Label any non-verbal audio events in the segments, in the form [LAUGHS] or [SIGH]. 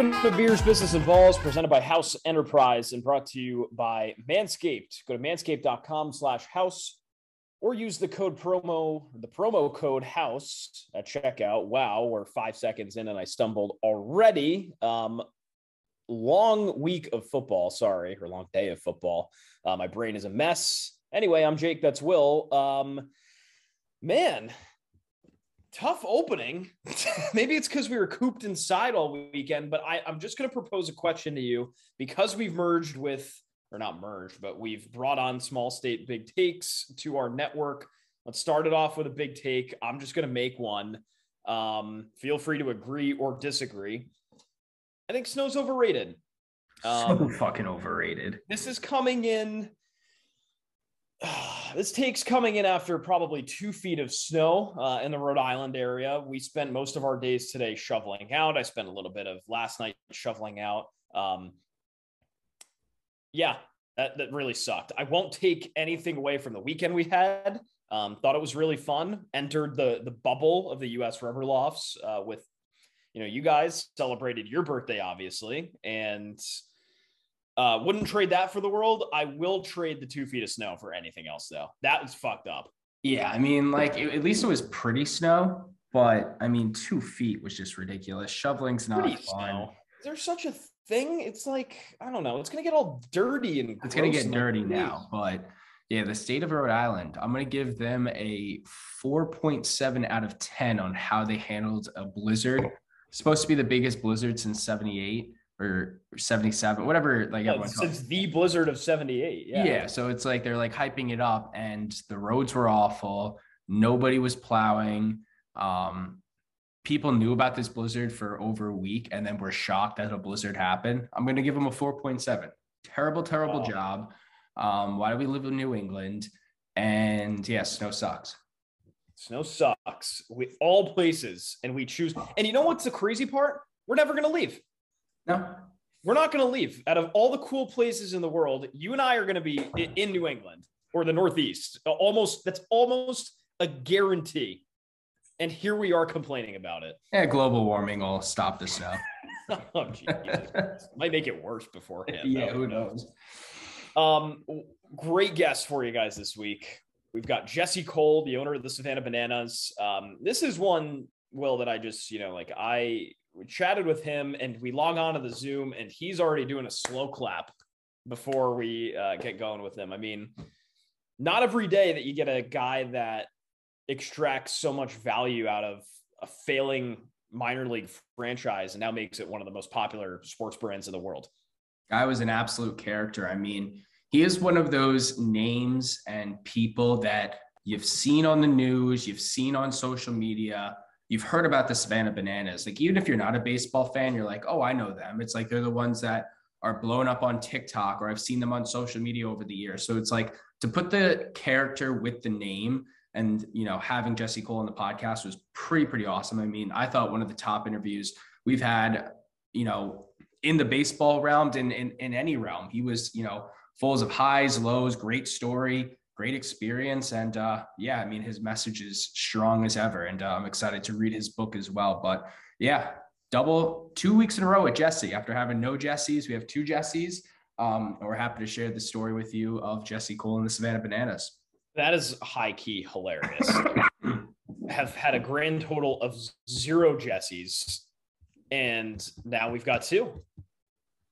Welcome to Beers, Business, Balls, presented by House Enterprise and brought to you by Manscaped. Go to manscaped.com slash house or use the code promo, the promo code house at checkout. Wow, we're five seconds in and I stumbled already. Um, long week of football, sorry, or long day of football. Uh, my brain is a mess. Anyway, I'm Jake. That's Will. Um, man, tough opening. [LAUGHS] Maybe it's because we were cooped inside all weekend, but I, I'm just going to propose a question to you because we've merged with, or not merged, but we've brought on small state big takes to our network. Let's start it off with a big take. I'm just going to make one. Um, feel free to agree or disagree. I think snow's overrated. Um, so fucking overrated. This is coming in this takes coming in after probably two feet of snow uh, in the Rhode Island area. We spent most of our days today shoveling out. I spent a little bit of last night shoveling out. Um, yeah, that, that really sucked. I won't take anything away from the weekend we had. Um, thought it was really fun. Entered the the bubble of the U.S. Rubber Lofts uh, with, you know, you guys celebrated your birthday obviously, and uh, wouldn't trade that for the world. I will trade the two feet of snow for anything else, though. That was fucked up. Yeah, I mean, like it, at least it was pretty snow, but I mean, two feet was just ridiculous. Shoveling's not pretty fun. Snow. Is there such a thing? It's like I don't know. It's gonna get all dirty and it's gonna get dirty now. But yeah, the state of Rhode Island, I'm gonna give them a 4.7 out of 10 on how they handled a blizzard. supposed to be the biggest blizzard since '78 or 77, whatever. Like yeah, since the blizzard of 78. Yeah. Yeah. So it's like they're like hyping it up, and the roads were awful. Nobody was plowing. Um, people knew about this blizzard for over a week and then were shocked that a blizzard happened. I'm going to give them a 4.7. Terrible, terrible wow. job. Um, why do we live in New England? And yeah, snow sucks. Snow sucks. We all places, and we choose. And you know what's the crazy part? We're never going to leave. No. We're not going to leave. Out of all the cool places in the world, you and I are going to be in New England or the Northeast. Almost, that's almost a guarantee. And here we are complaining about it. Yeah, global warming will stop the snow. [LAUGHS] oh, Might make it worse beforehand. Yeah, who knows? Um, great guest for you guys this week. We've got Jesse Cole, the owner of the Savannah Bananas. Um, this is one, Will, that I just, you know, like I we chatted with him and we log on to the Zoom and he's already doing a slow clap before we uh, get going with him. I mean, not every day that you get a guy that extracts so much value out of a failing minor league franchise and now makes it one of the most popular sports brands in the world. Guy was an absolute character. I mean, he is one of those names and people that you've seen on the news, you've seen on social media you've heard about the Savannah Bananas. Like, even if you're not a baseball fan, you're like, oh, I know them. It's like they're the ones that are blown up on TikTok or I've seen them on social media over the years. So it's like to put the character with the name and, you know, having Jesse Cole on the podcast was pretty, pretty awesome. I mean, I thought one of the top interviews we've had, you know, in the baseball realm and in, in any realm. He was, you know, full of highs, lows, great story great experience. And uh, yeah, I mean, his message is strong as ever. And uh, I'm excited to read his book as well. But yeah, double two weeks in a row with Jesse. After having no Jessies, we have two Jessies. Um, and we're happy to share the story with you of Jesse Cole and the Savannah Bananas. That is high key hilarious. [LAUGHS] have had a grand total of zero Jessies, and now we've got two.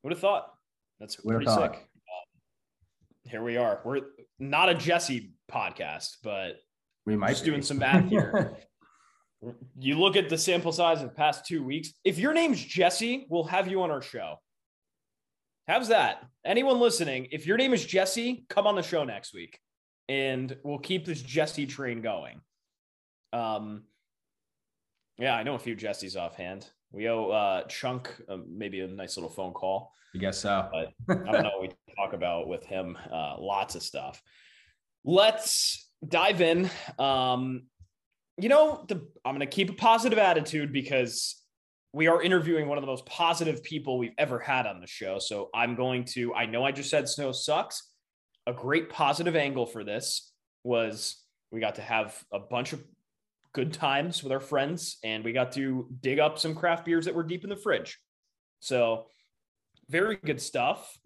Would have thought? That's pretty sick. Um, here we are. We're not a Jesse podcast, but we might just be. doing some math here. [LAUGHS] you look at the sample size of the past two weeks. If your name's Jesse, we'll have you on our show. How's that? Anyone listening, if your name is Jesse, come on the show next week and we'll keep this Jesse train going. Um, yeah, I know a few Jessies offhand. We owe uh, Chunk uh, maybe a nice little phone call. I guess so. But [LAUGHS] I don't know. We talk about with him uh, lots of stuff. Let's dive in. Um, you know, the, I'm going to keep a positive attitude because we are interviewing one of the most positive people we've ever had on the show. So I'm going to, I know I just said snow sucks. A great positive angle for this was we got to have a bunch of good times with our friends and we got to dig up some craft beers that were deep in the fridge. So very good stuff.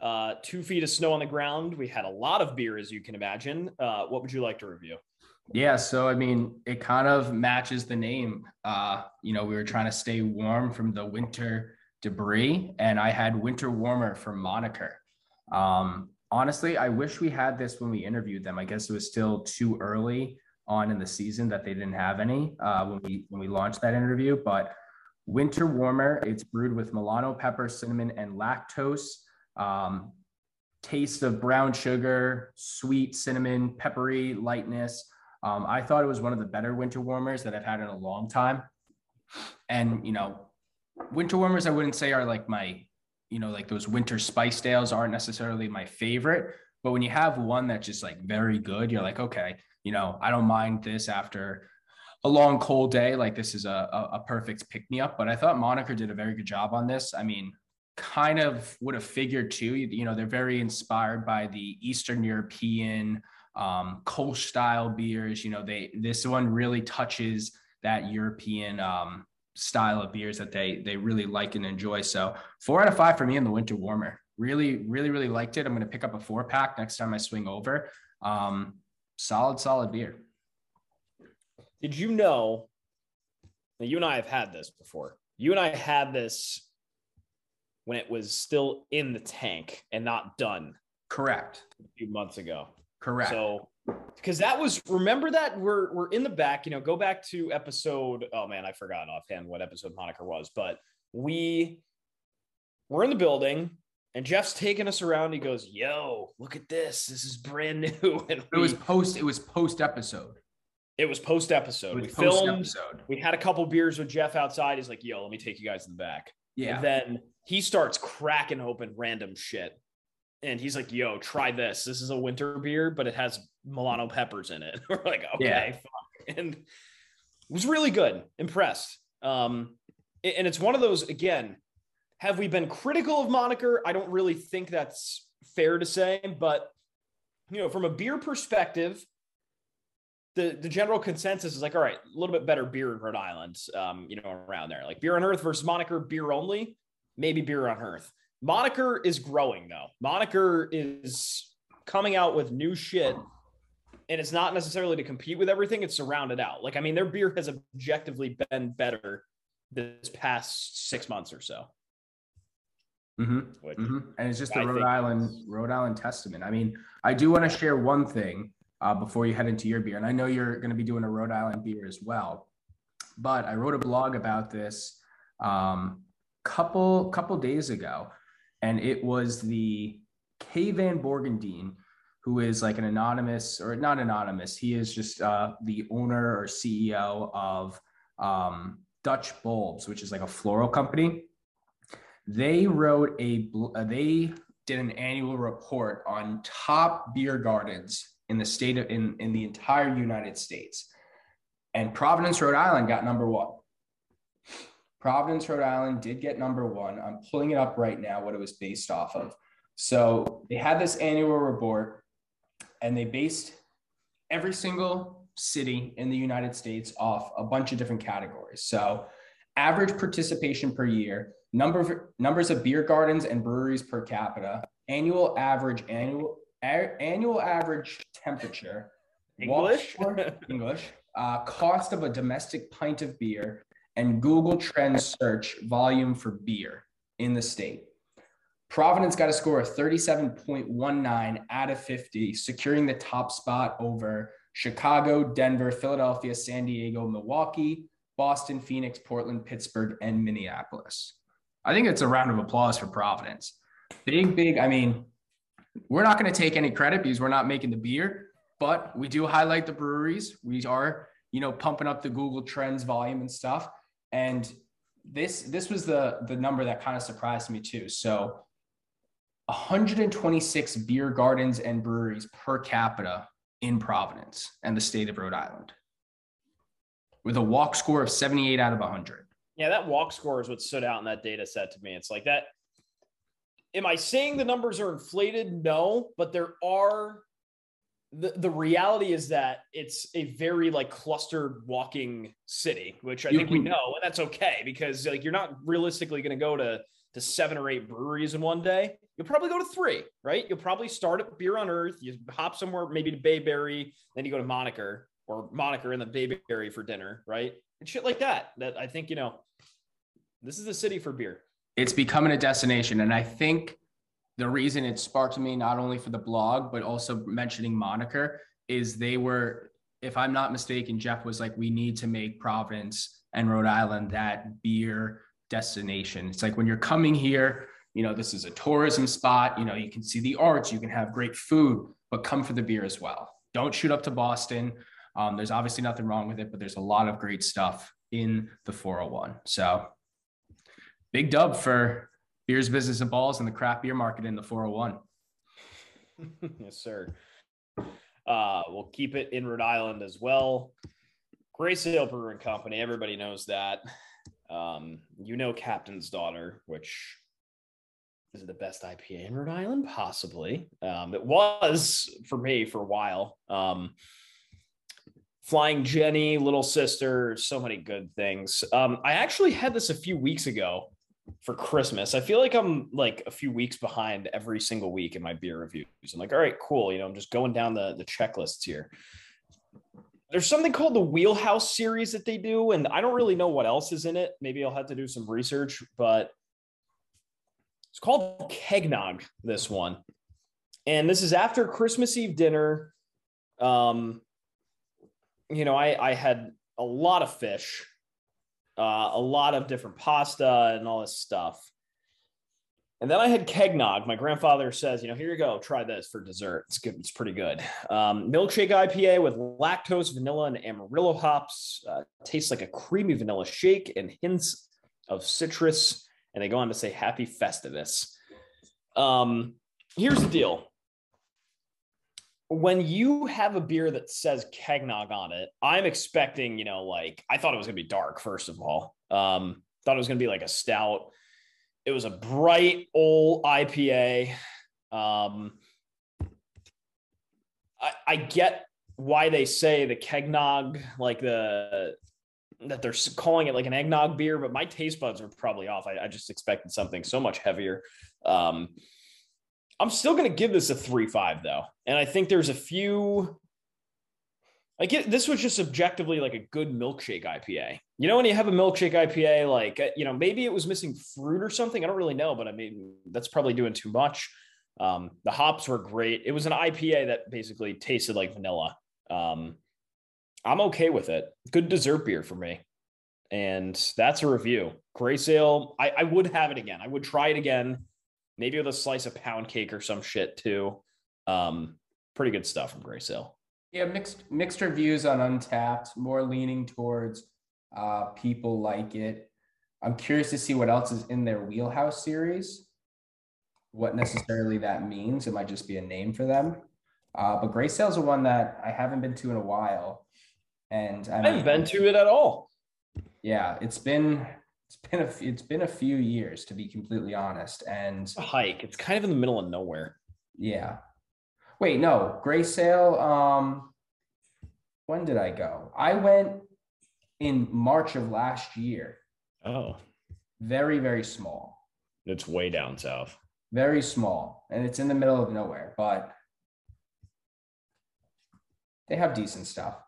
Uh, two feet of snow on the ground. We had a lot of beer, as you can imagine. Uh, what would you like to review? Yeah, so I mean, it kind of matches the name. Uh, you know, we were trying to stay warm from the winter debris, and I had winter warmer for moniker. Um, honestly, I wish we had this when we interviewed them. I guess it was still too early on in the season that they didn't have any uh, when we when we launched that interview. But winter warmer, it's brewed with Milano pepper, cinnamon, and lactose. Um, taste of brown sugar, sweet cinnamon, peppery lightness. Um, I thought it was one of the better winter warmers that I've had in a long time. And you know, winter warmers I wouldn't say are like my, you know, like those winter spice ales aren't necessarily my favorite. But when you have one that's just like very good, you're like, okay, you know, I don't mind this after a long cold day. Like this is a, a, a perfect pick me up. But I thought Moniker did a very good job on this. I mean, kind of would have figured too. You know, they're very inspired by the Eastern European um, Kolsch style beers. You know, they this one really touches that European um, style of beers that they they really like and enjoy. So four out of five for me in the winter warmer. Really, really, really liked it. I'm going to pick up a four pack next time I swing over. Um, solid, solid beer. Did you know? You and I have had this before. You and I had this when it was still in the tank and not done. Correct. A few months ago. Correct. So, because that was remember that we're we're in the back. You know, go back to episode. Oh man, I forgot offhand what episode moniker was, but we we're in the building and Jeff's taking us around. He goes, "Yo, look at this! This is brand new." [LAUGHS] And we, it was post. It was post episode. It was post episode. We filmed. We had a couple beers with Jeff outside. He's like, "Yo, let me take you guys in the back." Yeah. And then he starts cracking open random shit, and he's like, "Yo, try this. This is a winter beer, but it has Milano peppers in it." [LAUGHS] We're like, "Okay." Yeah. And it was really good. Impressed. Um, and it's one of those again have we been critical of Moniker? I don't really think that's fair to say, but you know, from a beer perspective, the the general consensus is like, all right, a little bit better beer in Rhode Island, um, you know, around there. Like beer on Earth versus Moniker, beer only, maybe beer on Earth. Moniker is growing though. Moniker is coming out with new shit, and it's not necessarily to compete with everything. It's to round it out. Like, I mean, their beer has objectively been better this past six months or so. Mm-hmm. Mm-hmm. And it's just the Rhode Island, Rhode Island Testament. I mean, I do want to share one thing uh, before you head into your beer, and I know you're going to be doing a Rhode Island beer as well. But I wrote a blog about this um, couple couple days ago, and it was the K Van Borgendine, who is like an anonymous or not anonymous. He is just uh, the owner or CEO of um, Dutch Bulbs, which is like a floral company they wrote a uh, they did an annual report on top beer gardens in the state of in, in the entire United States. And Providence, Rhode Island got number one. Providence, Rhode Island did get number one. I'm pulling it up right now, what it was based off of. So they had this annual report and they based every single city in the United States off a bunch of different categories. So average participation per year, number of, numbers of beer gardens and breweries per capita, annual average annual a, annual average temperature, English, [LAUGHS] English, uh, cost of a domestic pint of beer, and Google Trends search volume for beer in the state. Providence got a score of 37.19 out of 50, securing the top spot over Chicago, Denver, Philadelphia, San Diego, Milwaukee, Boston, Phoenix, Portland, Pittsburgh, and Minneapolis. I think it's a round of applause for Providence. Big, big. I mean, we're not going to take any credit because we're not making the beer, but we do highlight the breweries. We are, you know, pumping up the Google Trends volume and stuff. And this this was the the number that kind of surprised me too. So 126 beer gardens and breweries per capita in Providence and the state of Rhode Island with a walk score of 78 out of 100. Yeah, that walk score is what stood out in that data set to me. It's like that. Am I saying the numbers are inflated? No, but there are the, the reality is that it's a very like clustered walking city, which I think we mm-hmm. know, and that's okay because like you're not realistically going to go to to seven or eight breweries in one day. You'll probably go to three, right? You'll probably start at Beer on Earth. You hop somewhere, maybe to Bayberry, then you go to Moniker or Moniker and the Bayberry for dinner, right? And shit like that. That I think you know, this is a city for beer. It's becoming a destination, and I think the reason it sparked me not only for the blog but also mentioning moniker is they were if i'm not mistaken jeff was like we need to make providence and rhode island that beer destination it's like when you're coming here you know this is a tourism spot you know you can see the arts you can have great food but come for the beer as well don't shoot up to boston um, there's obviously nothing wrong with it but there's a lot of great stuff in the 401 so big dub for beers, business, and balls in the craft beer market in the 401. [LAUGHS] yes, sir. Uh, we'll keep it in Rhode Island as well. Grey Sail Brewing Company, everybody knows that. Um, you know Captain's Daughter, which is the best IPA in Rhode Island? Possibly. Um, it was for me for a while. Um, Flying Jenny, Little Sister, so many good things. Um, I actually had this a few weeks ago for Christmas. I feel like I'm like a few weeks behind every single week in my beer reviews. I'm like, all right, cool. You know, I'm just going down the, the checklists here. There's something called the Wheelhouse series that they do, and I don't really know what else is in it. Maybe I'll have to do some research, but it's called Kegnog, this one. And this is after Christmas Eve dinner. Um, you know, I, I had a lot of fish uh, a lot of different pasta and all this stuff. And then I had kegnog. My grandfather says, you know, here you go, try this for dessert. It's good. It's pretty good. Um, milkshake IPA with lactose, vanilla, and Amarillo hops. Uh, tastes like a creamy vanilla shake and hints of citrus. And they go on to say happy Festivus. Um, here's the deal when you have a beer that says kegnog on it, I'm expecting, you know, like I thought it was gonna be dark, first of all. Um, thought it was gonna be like a stout. It was a bright old IPA. Um, I, I get why they say the kegnog, like the that they're calling it like an eggnog beer, but my taste buds are probably off. I, I just expected something so much heavier. Um, I'm still going to give this a three five though, and I think there's a few. Get this was just objectively like a good milkshake IPA. You know, when you have a milkshake IPA, like uh, you know, maybe it was missing fruit or something. I don't really know, but I mean, that's probably doing too much. Um, the hops were great. It was an IPA that basically tasted like vanilla. Um, I'm okay with it. Good dessert beer for me. And that's a review. Grey Sail. I, I would have it again. I would try it again maybe with a slice of pound cake or some shit too. Um, pretty good stuff from Grey Sail. Yeah, mixed mixed reviews on Untappd. more leaning towards uh, people like it. I'm curious to see what else is in their wheelhouse series. What necessarily that means. It might just be a name for them. Uh, but Grey Sail's a one that I haven't been to in a while. And I haven't been to it at all. Yeah, it's been it's been a it's been a few years to be completely honest, and a hike. It's kind of in the middle of nowhere. Yeah. Wait, no, Grey Sail. Um, when did I go? I went in March of last year. Oh. Very very small. It's way down south. Very small, and it's in the middle of nowhere, but they have decent stuff.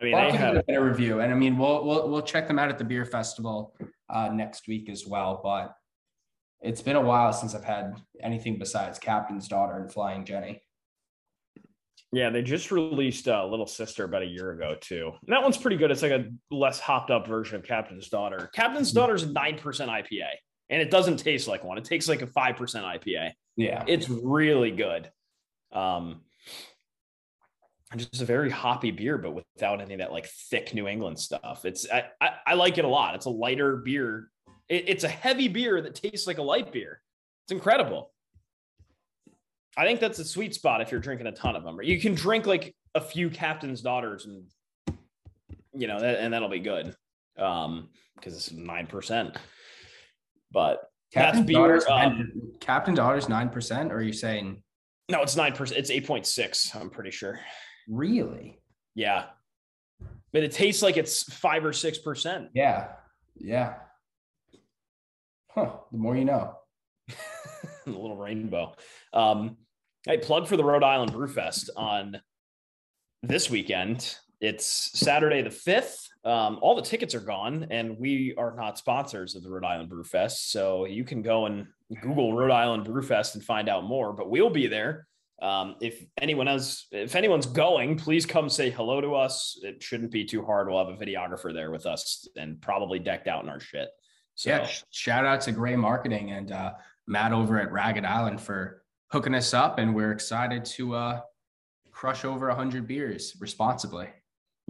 I mean, we'll have a better review, and I mean, we'll we'll we'll check them out at the beer festival uh, next week as well. But it's been a while since I've had anything besides Captain's Daughter and Flying Jenny. Yeah, they just released uh, Little Sister about a year ago too. And that one's pretty good. It's like a less hopped up version of Captain's Daughter. Captain's mm-hmm. Daughter is nine percent IPA, and it doesn't taste like one. It takes like a five percent IPA. Yeah, it's really good. Um, just a very hoppy beer, but without any of that like thick New England stuff. It's I, I, I like it a lot. It's a lighter beer. It, it's a heavy beer that tastes like a light beer. It's incredible. I think that's a sweet spot if you're drinking a ton of them. You can drink like a few captain's daughters and you know, that, and that'll be good. Um, because it's nine percent. But Captain that's beer. Um, Captain Daughter's nine percent, or are you saying No, it's nine percent. It's eight point six. I'm pretty sure. Really? Yeah, but it tastes like it's five or six percent. Yeah, yeah. Huh. The more you know. [LAUGHS] the little rainbow. Um, I plug for the Rhode Island Brewfest on this weekend. It's Saturday the 5th. Um, all the tickets are gone, and we are not sponsors of the Rhode Island Brewfest. So you can go and Google Rhode Island Brewfest and find out more, but we'll be there. Um, if anyone else, if anyone's going, please come say hello to us. It shouldn't be too hard. We'll have a videographer there with us and probably decked out in our shit. So yeah, shout out to Gray Marketing and uh, Matt over at Ragged Island for hooking us up, and we're excited to uh, crush over 100 beers responsibly.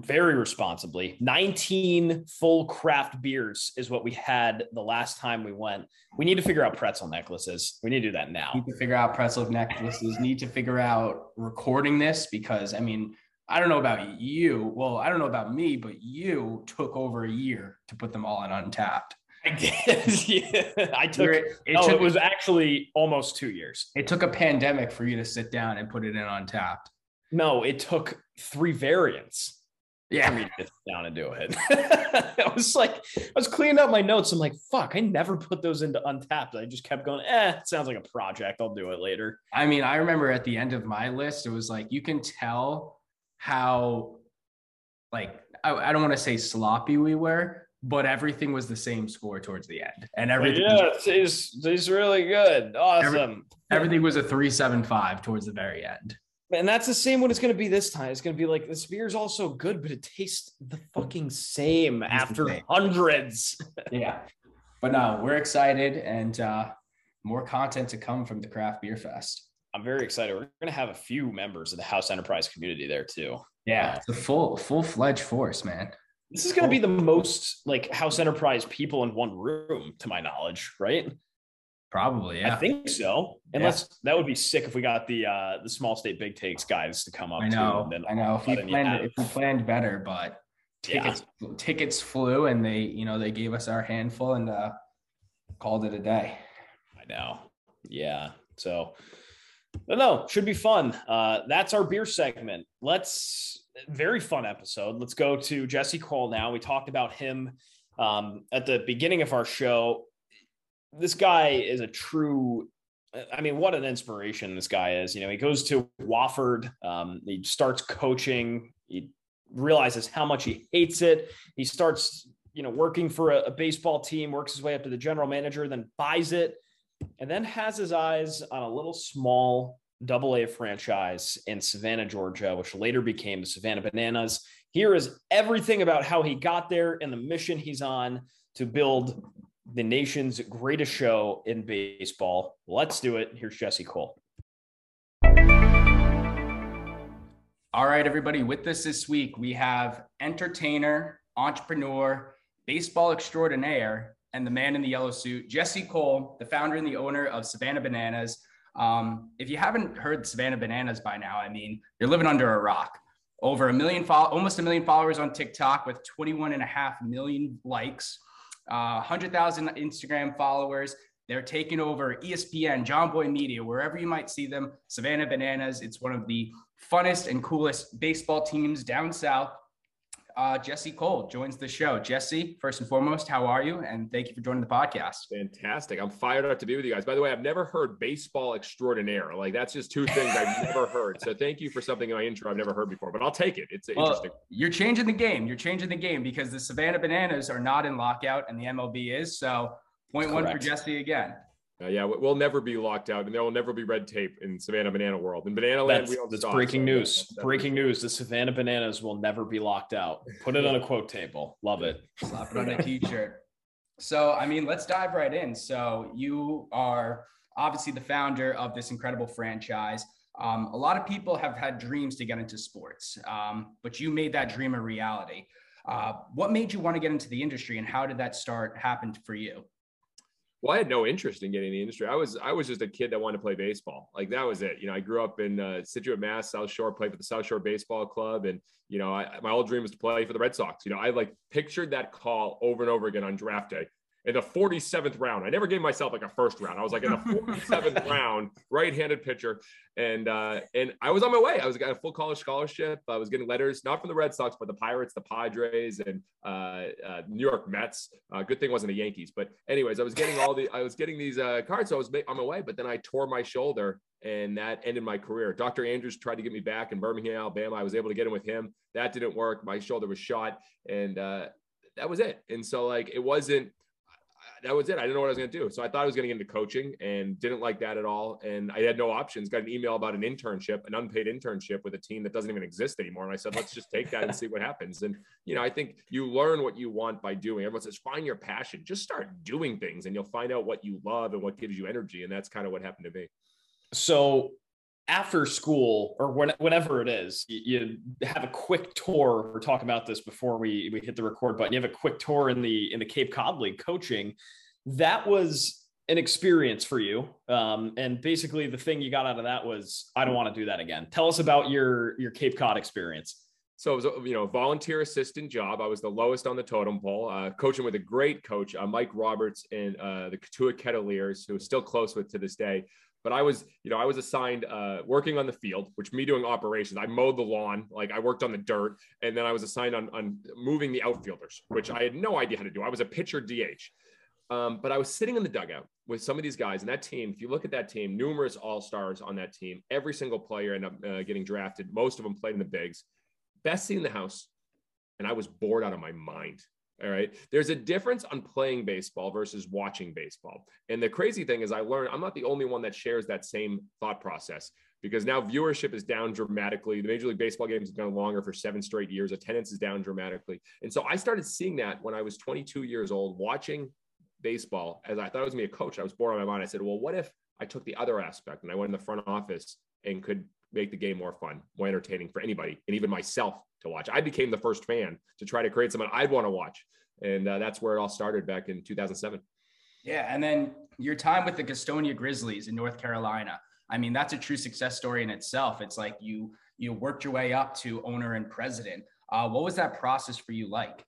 Very responsibly. 19 full craft beers is what we had the last time we went. We need to figure out pretzel necklaces. We need to do that now. Need to figure out pretzel necklaces. Need to figure out recording this because, I mean, I don't know about you. Well, I don't know about me, but you took over a year to put them all in Untappd. [LAUGHS] I did. yeah. I took it, it, no, took, it was actually almost two years. It took a pandemic for you to sit down and put it in Untappd. No, it took three variants. Yeah, for me to sit down and do it. [LAUGHS] I was like, I was cleaning up my notes. I'm like, fuck, I never put those into Untappd. I just kept going. Eh, sounds like a project. I'll do it later. I mean, I remember at the end of my list, it was like you can tell how, like, I, I don't want to say sloppy we were, but everything was the same score towards the end. And everything Yeah, he's he's really good. Awesome. Every, everything was a 375 towards the very end. And that's the same what it's going to be this time. It's going to be like this beer is also good, but it tastes the fucking same it's after same. hundreds. [LAUGHS] yeah. But no, we're excited and uh, more content to come from the Craft Beer Fest. I'm very excited. We're going to have a few members of the House Enterprise community there too. Yeah, uh, it's a full full fledged force, man. This is going to be the most like House Enterprise people in one room, to my knowledge, right? Probably, yeah. I think so. Unless yeah. that would be sick if we got the uh the small state big takes guys to come up. I know. Too, I know. If we planned if we planned better, but tickets yeah. tickets flew and they you know they gave us our handful and uh called it a day. I know. Yeah. So no, no, should be fun. Uh, that's our beer segment. Let's very fun episode. Let's go to Jesse Cole now. We talked about him um, at the beginning of our show. This guy is a true. I mean, what an inspiration this guy is. You know, he goes to Wofford. Um, he starts coaching. He realizes how much he hates it. He starts, you know, working for a, a baseball team. Works his way up to the general manager, then buys it, and then has his eyes on a little small double A franchise in Savannah, Georgia, which later became the Savannah Bananas. Here is everything about how he got there and the mission he's on to build the nation's greatest show in baseball. Let's do it. Here's Jesse Cole. All right, everybody. With us this week, we have entertainer, entrepreneur, baseball extraordinaire, and the man in the yellow suit, Jesse Cole, the founder and the owner of Savannah Bananas. Um, if you haven't heard Savannah Bananas by now, I mean, you're living under a rock. Over a million, follow- almost a million followers on TikTok with 21 and a half million likes, uh, 100,000 Instagram followers. They're taking over ESPN, Jomboy Media, wherever you might see them. Savannah Bananas. It's one of the funnest and coolest baseball teams down south uh, Jesse Cole joins the show. Jesse, first and foremost, how are you? And thank you for joining the podcast. Fantastic. I'm fired up to be with you guys. By the way, I've never heard baseball extraordinaire. Like that's just two things I've [LAUGHS] never heard. So thank you for something in my intro I've never heard before, but I'll take it. It's well, interesting. You're changing the game. You're changing the game because the Savannah Bananas are not in lockout and the MLB is. So point one for Jesse again. Uh, yeah, we'll never be locked out, and there will never be red tape in Savannah Banana World. In Banana Land, that's, we don't that's stop, breaking so news. That's breaking news: the Savannah Bananas will never be locked out. Put it on a [LAUGHS] quote table. Love it. Slap it on a t-shirt. So, I mean, let's dive right in. So, you are obviously the founder of this incredible franchise. Um, a lot of people have had dreams to get into sports, um, but you made that dream a reality. Uh, what made you want to get into the industry, and how did that start happen for you? Well, I had no interest in getting in the industry. I was I was just a kid that wanted to play baseball. Like that was it. You know, I grew up in uh, Scituate, Mass, South Shore, played for the South Shore Baseball Club, and you know, I, my old dream was to play for the Red Sox. You know, I like pictured that call over and over again on draft day. In the 47th round. I never gave myself like a first round. I was like in the [LAUGHS] 47th round, right-handed pitcher, and uh, and I was on my way. I was getting a full college scholarship. I was getting letters not from the Red Sox, but the Pirates, the Padres, and uh, uh, New York Mets. Uh, good thing wasn't the Yankees, but anyways, I was getting all the I was getting these uh, cards, so I was on my way. But then I tore my shoulder, and that ended my career. Dr. Andrews tried to get me back in Birmingham, Alabama. I was able to get in with him. That didn't work. My shoulder was shot, and uh, that was it. And so like it wasn't that was it. I didn't know what I was going to do. So I thought I was going to get into coaching and didn't like that at all. And I had no options. Got an email about an internship, an unpaid internship with a team that doesn't even exist anymore. And I said, let's just take that and see what happens. And, you know, I think you learn what you want by doing. Everyone says, find your passion. Just start doing things and you'll find out what you love and what gives you energy. And that's kind of what happened to me. So after school or when, whenever it is, you, you, have a quick tour. We're talking about this before we, we hit the record button. You have a quick tour in the in the Cape Cod League coaching. That was an experience for you, um, and basically the thing you got out of that was I don't want to do that again. Tell us about your your Cape Cod experience. So it was a you know volunteer assistant job. I was the lowest on the totem pole, uh, coaching with a great coach, uh, Mike Roberts, and uh, the Cotuit Kettleers, who is still close with to this day but I was, you know, I was assigned uh, working on the field, which me doing operations. I mowed the lawn, like I worked on the dirt, and then I was assigned on, on moving the outfielders, which I had no idea how to do. I was a pitcher DH, um, but I was sitting in the dugout with some of these guys, and that team. If you look at that team, numerous all stars on that team. Every single player ended up uh, getting drafted. Most of them played in the bigs. Best seat in the house, and I was bored out of my mind. All right. There's a difference on playing baseball versus watching baseball. And the crazy thing is, I learned I'm not the only one that shares that same thought process because now viewership is down dramatically. The Major League Baseball games have gone longer for seven straight years. Attendance is down dramatically. And so I started seeing that when I was 22 years old, watching baseball as I thought I was going to be a coach. I was bored on my mind. I said, well, what if I took the other aspect and I went in the front office and could make the game more fun, more entertaining for anybody, and even myself to watch. I became the first fan to try to create someone I'd want to watch, and uh, that's where it all started back in 2007. Yeah, and then your time with the Gastonia Grizzlies in North Carolina. I mean, that's a true success story in itself. It's like you you worked your way up to owner and president. Uh, what was that process for you like?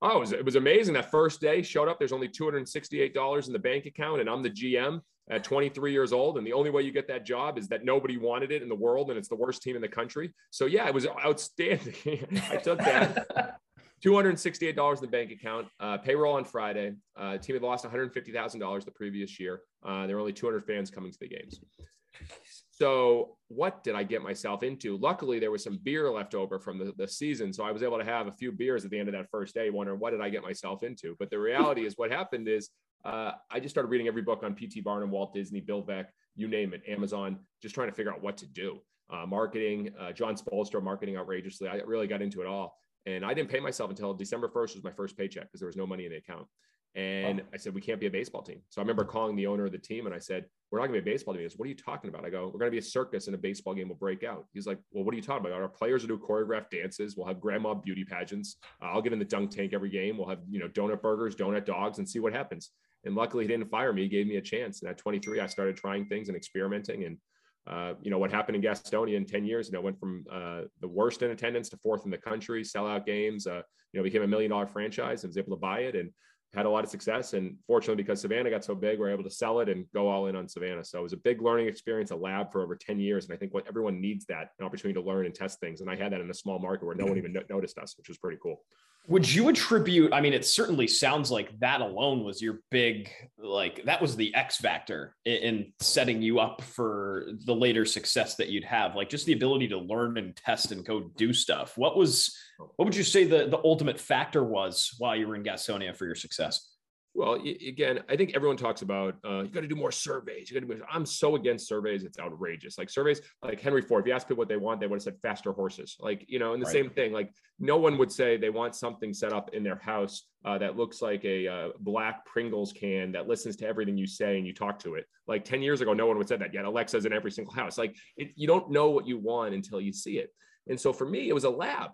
Oh, it was, it was amazing. That first day showed up. There's only $268 in the bank account, and I'm the GM at 23 years old. And the only way you get that job is that nobody wanted it in the world, and it's the worst team in the country. So yeah, it was outstanding. [LAUGHS] I took that. [LAUGHS] $268 in the bank account, uh, payroll on Friday. Uh, team had lost $150,000 the previous year. Uh, there were only 200 fans coming to the games. So what did I get myself into? Luckily, there was some beer left over from the, the season. So I was able to have a few beers at the end of that first day, wondering what did I get myself into? But the reality is what happened is uh, I just started reading every book on P.T. Barnum, Walt Disney, Bill Veeck, you name it, Amazon, just trying to figure out what to do. Uh, marketing, uh, Jon Spoelstra, marketing outrageously. I really got into it all. And I didn't pay myself until December 1st was my first paycheck because there was no money in the account. And I said, we can't be a baseball team. So I remember calling the owner of the team and I said, we're not going to be a baseball team. He goes, what are you talking about? I go, we're going to be a circus and a baseball game will break out. He's like, well, what are you talking about? Our players will do choreographed dances. We'll have grandma beauty pageants. Uh, I'll get in the dunk tank every game. We'll have, you know, donut burgers, donut dogs and see what happens. And luckily he didn't fire me. He gave me a chance. And at 23, I started trying things and experimenting. And, uh, you know, what happened in Gastonia in 10 years, you know, went from uh, the worst in attendance to fourth in the country, sellout games, uh, you know, became a million dollar franchise and was able to buy it. And, had a lot of success. And fortunately, because Savannah got so big, we are able to sell it and go all in on Savannah. So it was a big learning experience, a lab for over 10 years. And I think what everyone needs that an opportunity to learn and test things. And I had that in a small market where no one even noticed us, which was pretty cool. Would you attribute, I mean, it certainly sounds like that alone was your big, like that was the X factor in, in setting you up for the later success that you'd have, like just the ability to learn and test and go do stuff. What was, what would you say the, the ultimate factor was while you were in Gastonia for your success? Well, again, I think everyone talks about uh, you got to do more surveys. You got to do. I'm so against surveys; it's outrageous. Like surveys, like Henry Ford. If you ask people what they want, they would have said faster horses. Like you know, and the right. same thing. Like no one would say they want something set up in their house uh, that looks like a uh, black Pringles can that listens to everything you say and you talk to it. Like ten years ago, no one would say that yet. Alexa's in every single house. Like it, you don't know what you want until you see it. And so for me, it was a lab.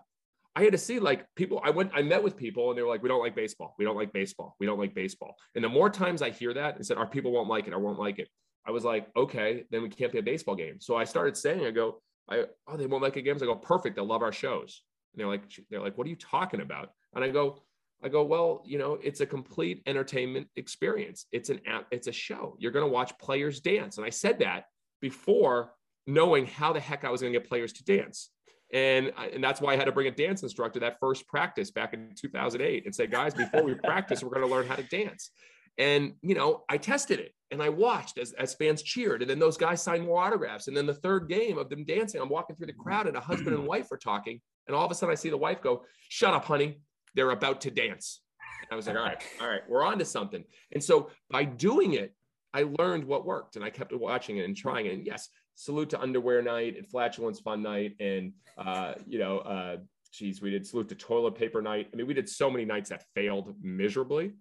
I had to see like people. I went, I met with people, and they were like, "We don't like baseball. We don't like baseball. We don't like baseball." And the more times I hear that and said, "Our people won't like it. I won't like it," I was like, "Okay, then we can't be a baseball game." So I started saying, "I go, I oh, they won't like it games." I go, "Perfect. They'll love our shows." And they're like, "They're like, what are you talking about?" And I go, I go, well, you know, it's a complete entertainment experience. It's an app, it's a show. You're going to watch players dance. And I said that before knowing how the heck I was going to get players to dance. And, and that's why I had to bring a dance instructor that first practice back in 2008 and say, guys, before we practice, we're going to learn how to dance. And, you know, I tested it and I watched as, as fans cheered. And then those guys signed more autographs. And then the third game of them dancing, I'm walking through the crowd and a husband and wife are talking. And all of a sudden I see the wife go, shut up, honey. They're about to dance. And I was like, all right, all right, we're on to something. And so by doing it, I learned what worked and I kept watching it and trying it. And yes, salute to underwear night and flatulence fun night. And, uh, you know, uh, geez, we did salute to toilet paper night. I mean, we did so many nights that failed miserably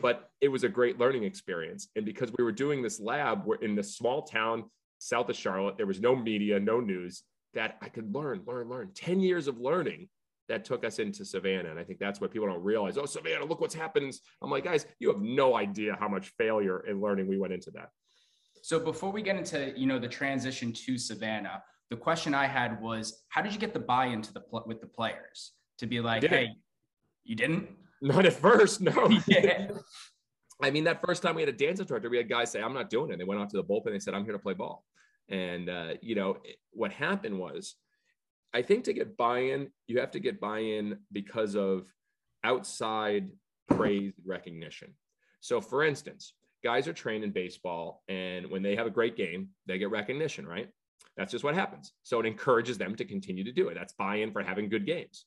but it was a great learning experience. And because we were doing this lab we're in this small town south of Charlotte, there was no media, no news, that I could learn, learn, learn. 10 years of learning that took us into Savannah. And I think that's what people don't realize. Oh, Savannah, look what's happened. I'm like, guys, you have no idea how much failure in learning we went into that. So before we get into, you know, the transition to Savannah, the question I had was, how did you get the buy-in to the with the players to be like, hey, you didn't? [LAUGHS] Not at first, no. [LAUGHS] Yeah. I mean, that first time we had a dance instructor, we had guys say, I'm not doing it. They went out to the bullpen. They said, I'm here to play ball. And, uh, you know, what happened was, I think to get buy in, you have to get buy in because of outside praise recognition. So, for instance, guys are trained in baseball, and when they have a great game, they get recognition, right? That's just what happens. So, it encourages them to continue to do it. That's buy in for having good games.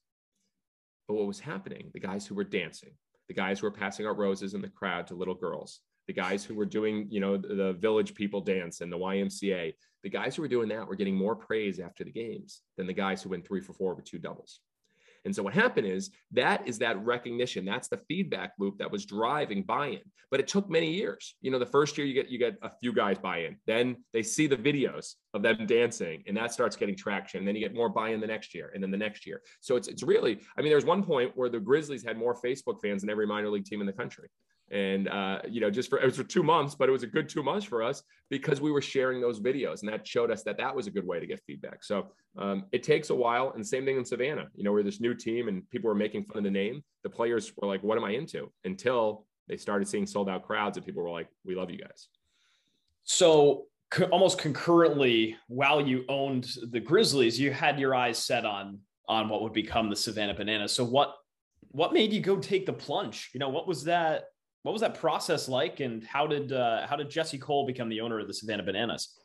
But what was happening, the guys who were dancing, the guys who were passing out roses in the crowd to little girls, the guys who were doing, you know, the, the village people dance and the YMCA, the guys who were doing that were getting more praise after the games than the guys who went three for four with two doubles. And so what happened is that is that recognition. That's the feedback loop that was driving buy-in. But it took many years. You know, the first year you get you get a few guys buy-in. Then they see the videos of them dancing, and that starts getting traction. And then you get more buy-in the next year, and then the next year. So it's it's really. I mean, there's one point where the Grizzlies had more Facebook fans than every minor league team in the country and uh, you know just for it was for two months but it was a good two months for us because we were sharing those videos and that showed us that that was a good way to get feedback. So um, it takes a while and same thing in savannah. You know we're this new team and people were making fun of the name. The players were like what am i into? Until they started seeing sold out crowds and people were like we love you guys. So co- almost concurrently while you owned the grizzlies you had your eyes set on on what would become the savannah banana so what what made you go take the plunge? You know what was that what was that process like, and how did uh, how did Jesse Cole become the owner of the Savannah Bananas?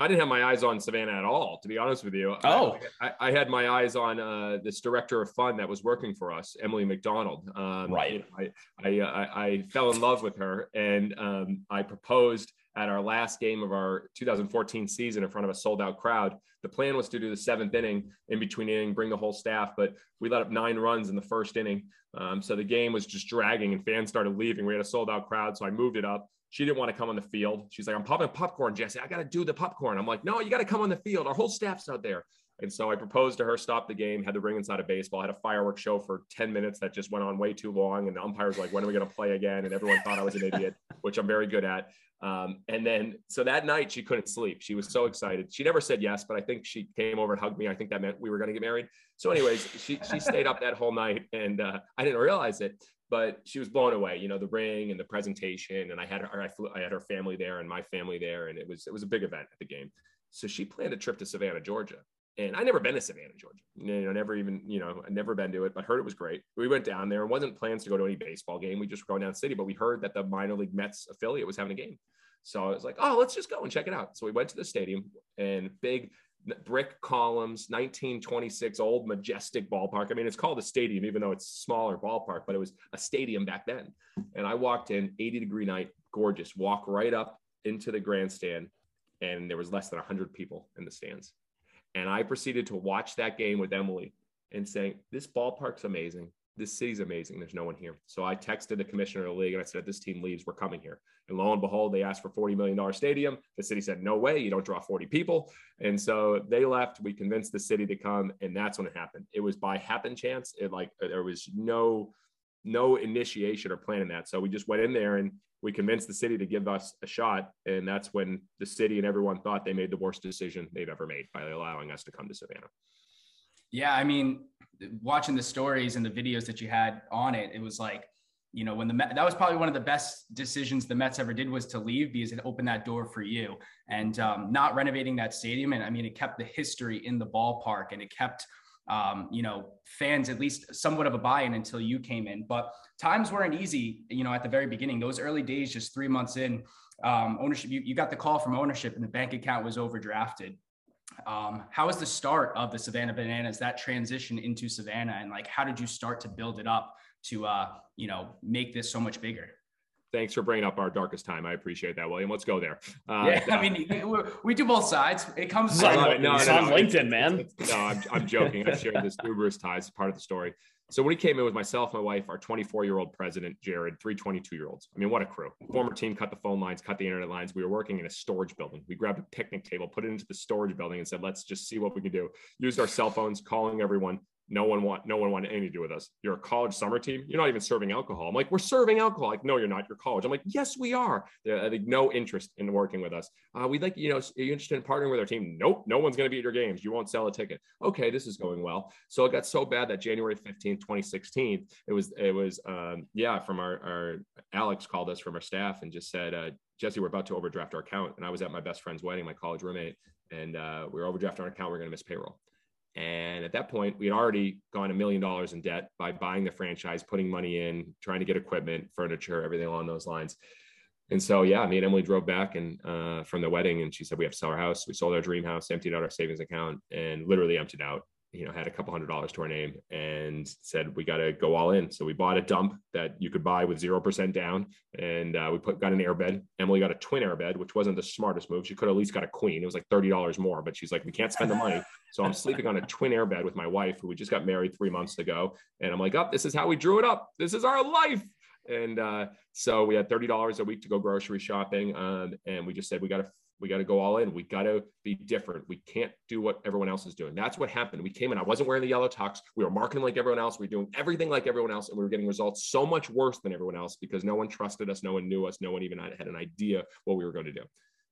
I didn't have my eyes on Savannah at all, to be honest with you. Oh, I, I, had my eyes on uh, this director of fun that was working for us, Emily McDonald. Um, right. I, I, I, I, fell in love with her, and um, I proposed at our last game of our 2014 season in front of a sold out crowd. The plan was to do the seventh inning in between inning, bring the whole staff, but we let up nine runs in the first inning. Um, so the game was just dragging and fans started leaving. We had a sold out crowd. So I moved it up. She didn't want to come on the field. She's like, I'm popping popcorn, Jesse. I got to do the popcorn. I'm like, no, you got to come on the field. Our whole staff's out there. And so I proposed to her, stop the game, had the ring inside of baseball, had a fireworks show for 10 minutes that just went on way too long. And the umpires were like, when are we going to play again? And everyone thought I was an idiot, which I'm very good at. Um, and then, so that night she couldn't sleep. She was so excited. She never said yes, but I think she came over and hugged me. I think that meant we were going to get married. So, anyways, she she [LAUGHS] stayed up that whole night, and uh, I didn't realize it, but she was blown away. You know, the ring and the presentation, and I had her, I, flew, I had her family there and my family there, and it was it was a big event at the game. So she planned a trip to Savannah, Georgia, and I never been to Savannah, Georgia. You know, never even, you know, I never been to it, but heard it was great. We went down there. It wasn't plans to go to any baseball game. We just were going down city, but we heard that the minor league Mets affiliate was having a game. So I was like, oh, let's just go and check it out. So we went to the stadium and big brick columns, 1926 old majestic ballpark. I mean, it's called a stadium, even though it's smaller ballpark, but it was a stadium back then. And I walked in, 80 degree night, gorgeous, walk right up into the grandstand, and there was less than 100 people in the stands. And I proceeded to watch that game with Emily and saying, This ballpark's amazing. This city's amazing. There's no one here. So I texted the commissioner of the league and I said, This team leaves. We're coming here. And lo and behold, they asked for $40 million stadium. The city said, No way. You don't draw 40 people. And so they left. We convinced the city to come. And that's when it happened. It was by happen chance. It like, there was no, no initiation or plan in that. So we just went in there and we convinced the city to give us a shot. And that's when the city and everyone thought they made the worst decision they've ever made by allowing us to come to Savannah. Yeah. I mean, watching the stories and the videos that you had on it, it was like, you know, when the Met, that was probably one of the best decisions the Mets ever did was to leave because it opened that door for you and um, not renovating that stadium. And I mean, it kept the history in the ballpark and it kept, um, you know, fans at least somewhat of a buy-in until you came in. But times weren't easy, you know, at the very beginning. Those early days, just three months in, um, ownership. You, you got the call from ownership, and the bank account was overdrafted um, how was the start of the Savannah Bananas, that transition into Savannah, and like how did you start to build it up to uh, you know make this so much bigger? Thanks for bringing up our darkest time. I appreciate that, William. Let's go there. Uh, yeah, I mean, we do both sides. It comes it's on, no, no, no, on LinkedIn, man. no, I'm, I'm joking. I shared this numerous times, part of the story. So when he came in with myself, my wife, our 24 year old president, Jared, three 22 year olds. I mean, what a crew. Former team cut the phone lines, cut the internet lines. We were working in a storage building. We grabbed a picnic table, put it into the storage building, and said, let's just see what we can do. Used our cell phones, calling everyone, no one want no one wanted anything to do with us. You're a college summer team. You're not even serving alcohol. I'm like, we're serving alcohol. Like, no, you're not. You're college. I'm like, yes, we are. They have no interest in working with us. Uh, we'd like, you know, are you interested in partnering with our team? Nope. No one's going to be at your games. You won't sell a ticket. Okay, this is going well. So it got so bad that January 15th, 2016, it was, it was, um, yeah, from our, our Alex called us from our staff and just said, uh, Jesse, we're about to overdraft our account. And I was at my best friend's wedding, my college roommate, and uh, we were overdrafting our account. We we're going to miss payroll. And at that point, we had already gone a million dollars in debt by buying the franchise, putting money in, trying to get equipment, furniture, everything along those lines. And so, yeah, me and Emily drove back and uh, from the wedding, and she said we have to sell our house. We sold our dream house, emptied out our savings account, and literally emptied out you know had a couple hundred dollars to our name and said we got to go all in. So we bought a dump that you could buy with 0% down and uh, we put got an airbed. Emily got a twin airbed which wasn't the smartest move. She could at least got a queen. It was like $30 more but she's like we can't spend the money. [LAUGHS] So i'm sleeping on a twin airbed with my wife who we just got married three months ago and i'm like oh this is how we drew it up. This is our life. And uh, so we had $30 a week to go grocery shopping um, and we just said we got to we got to go all in. We got to be different. We can't do what everyone else is doing. That's what happened. We came in. I wasn't wearing the yellow tux. We were marketing like everyone else. We were doing everything like everyone else, and we were getting results so much worse than everyone else because no one trusted us. No one knew us. No one even had an idea what we were going to do.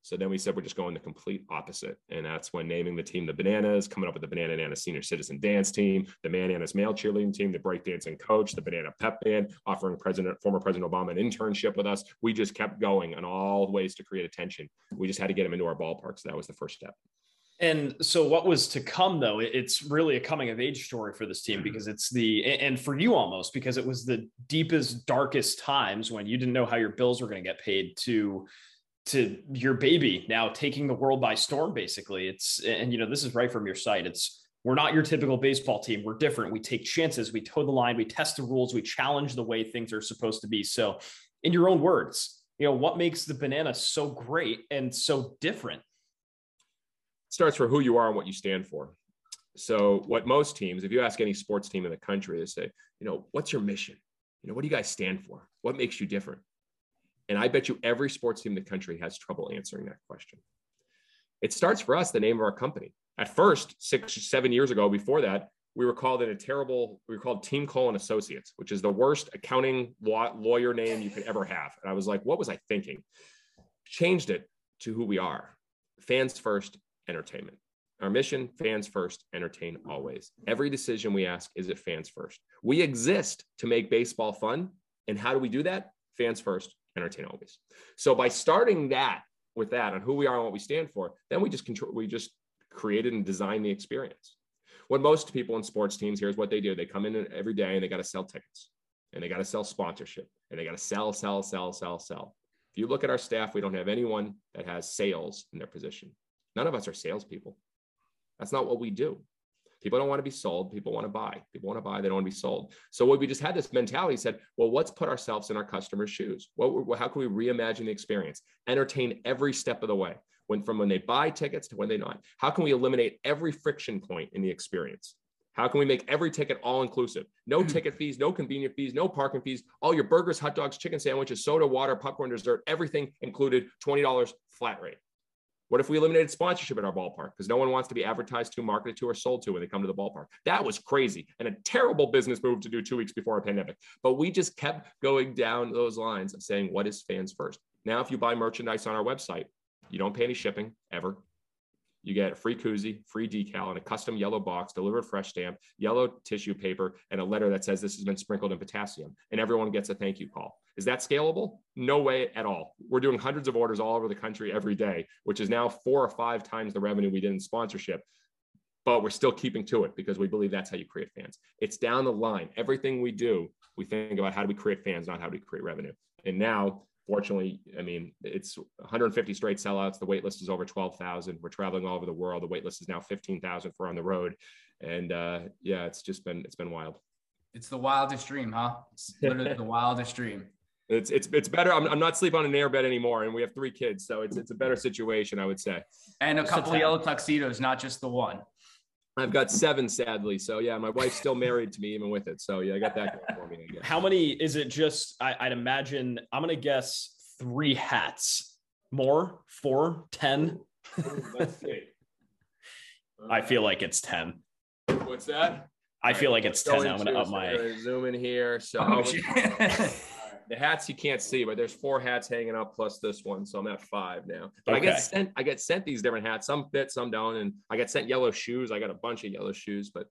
So then we said we're just going the complete opposite. And that's when naming the team the Bananas, coming up with the Banana Nana Senior Citizen Dance Team, the Bananas Male Cheerleading Team, the Breakdancing Coach, the Banana Pep Band, offering President, former President Obama an internship with us. We just kept going on all ways to create attention. We just had to get them into our ballpark. So that was the first step. And so, what was to come, though? It's really a coming of age story for this team mm-hmm. because it's the, and for you almost, because it was the deepest, darkest times when you didn't know how your bills were going to get paid to to your baby now taking the world by storm basically. It's and you know this is right from your site it's we're not your typical baseball team. We're different. We take chances. We toe the line. We test the rules. We challenge the way things are supposed to be. So in your own words you know what makes the banana so great and so different? Starts for who you are and what you stand for. So what most teams if you ask any sports team in the country they say you know what's your mission? You know what do you guys stand for? What makes you different and I bet you every sports team in the country has trouble answering that question. It starts for us, the name of our company. At first, six, seven years ago, before that, we were called in a terrible, we were called Team Colon Associates, which is the worst accounting lawyer name you could ever have. And I was like, what was I thinking? Changed it to who we are fans first, entertainment. Our mission fans first, entertain always. Every decision we ask is it fans first. We exist to make baseball fun. And how do we do that? Fans first, entertain always. So by starting that with that on who we are and what we stand for, then we just control, we just created and designed the experience. What most people in sports teams here is what they do. They come in every day and they got to sell tickets and they got to sell sponsorship and they got to sell, sell, sell, sell, sell. If you look at our staff, we don't have anyone that has sales in their position. None of us are salespeople. That's not what we do. People don't want to be sold. People want to buy. People want to buy. They don't want to be sold. So what we just had this mentality said, well, let's put ourselves in our customers' shoes. What, how can we reimagine the experience? Entertain every step of the way. When from when they buy tickets to when they not. How can we eliminate every friction point in the experience? How can we make every ticket all inclusive? No hmm. ticket fees, no convenient fees, no parking fees, all your burgers, hot dogs, chicken sandwiches, soda, water, popcorn, dessert, everything included, $20 flat rate. What if we eliminated sponsorship at our ballpark because no one wants to be advertised to, marketed to, or sold to when they come to the ballpark? That was crazy and a terrible business move to do two weeks before a pandemic. But we just kept going down those lines of saying, what is fans first? Now, if you buy merchandise on our website, you don't pay any shipping ever. You get a free koozie, free decal, and a custom yellow box delivered fresh stamp, yellow tissue paper, and a letter that says this has been sprinkled in potassium. And everyone gets a thank you call. Is that scalable? No way at all. We're doing hundreds of orders all over the country every day, which is now four or five times the revenue we did in sponsorship. But we're still keeping to it because we believe that's how you create fans. It's down the line. Everything we do, we think about how do we create fans, not how do we create revenue. And now fortunately, I mean, it's 150 straight sellouts. The wait list is over 12,000. We're traveling all over the world. The wait list is now 15,000 for on the road. And uh, yeah, it's just been, it's been wild. It's the wildest dream, huh? It's [LAUGHS] literally the wildest dream. It's, it's, it's better. I'm, I'm not sleeping on an airbed anymore. And we have three kids. So it's, it's a better situation, I would say. And a couple of yellow tuxedos, not just the one. I've got seven, sadly. So yeah, my wife's still married to me even with it. So yeah, I got that for me. How many is it? Just I, would imagine. I'm gonna guess three hats. More? Four? Ten? Let's see. [LAUGHS] I feel like it's ten. What's that? I feel like it's ten. I'm gonna up my zoom in here. So. Oh, the hats you can't see, but there's four hats hanging up plus this one, so I'm at five now. But okay. I get sent, I get sent these different hats. Some fit, some don't, and I get sent yellow shoes. I got a bunch of yellow shoes, but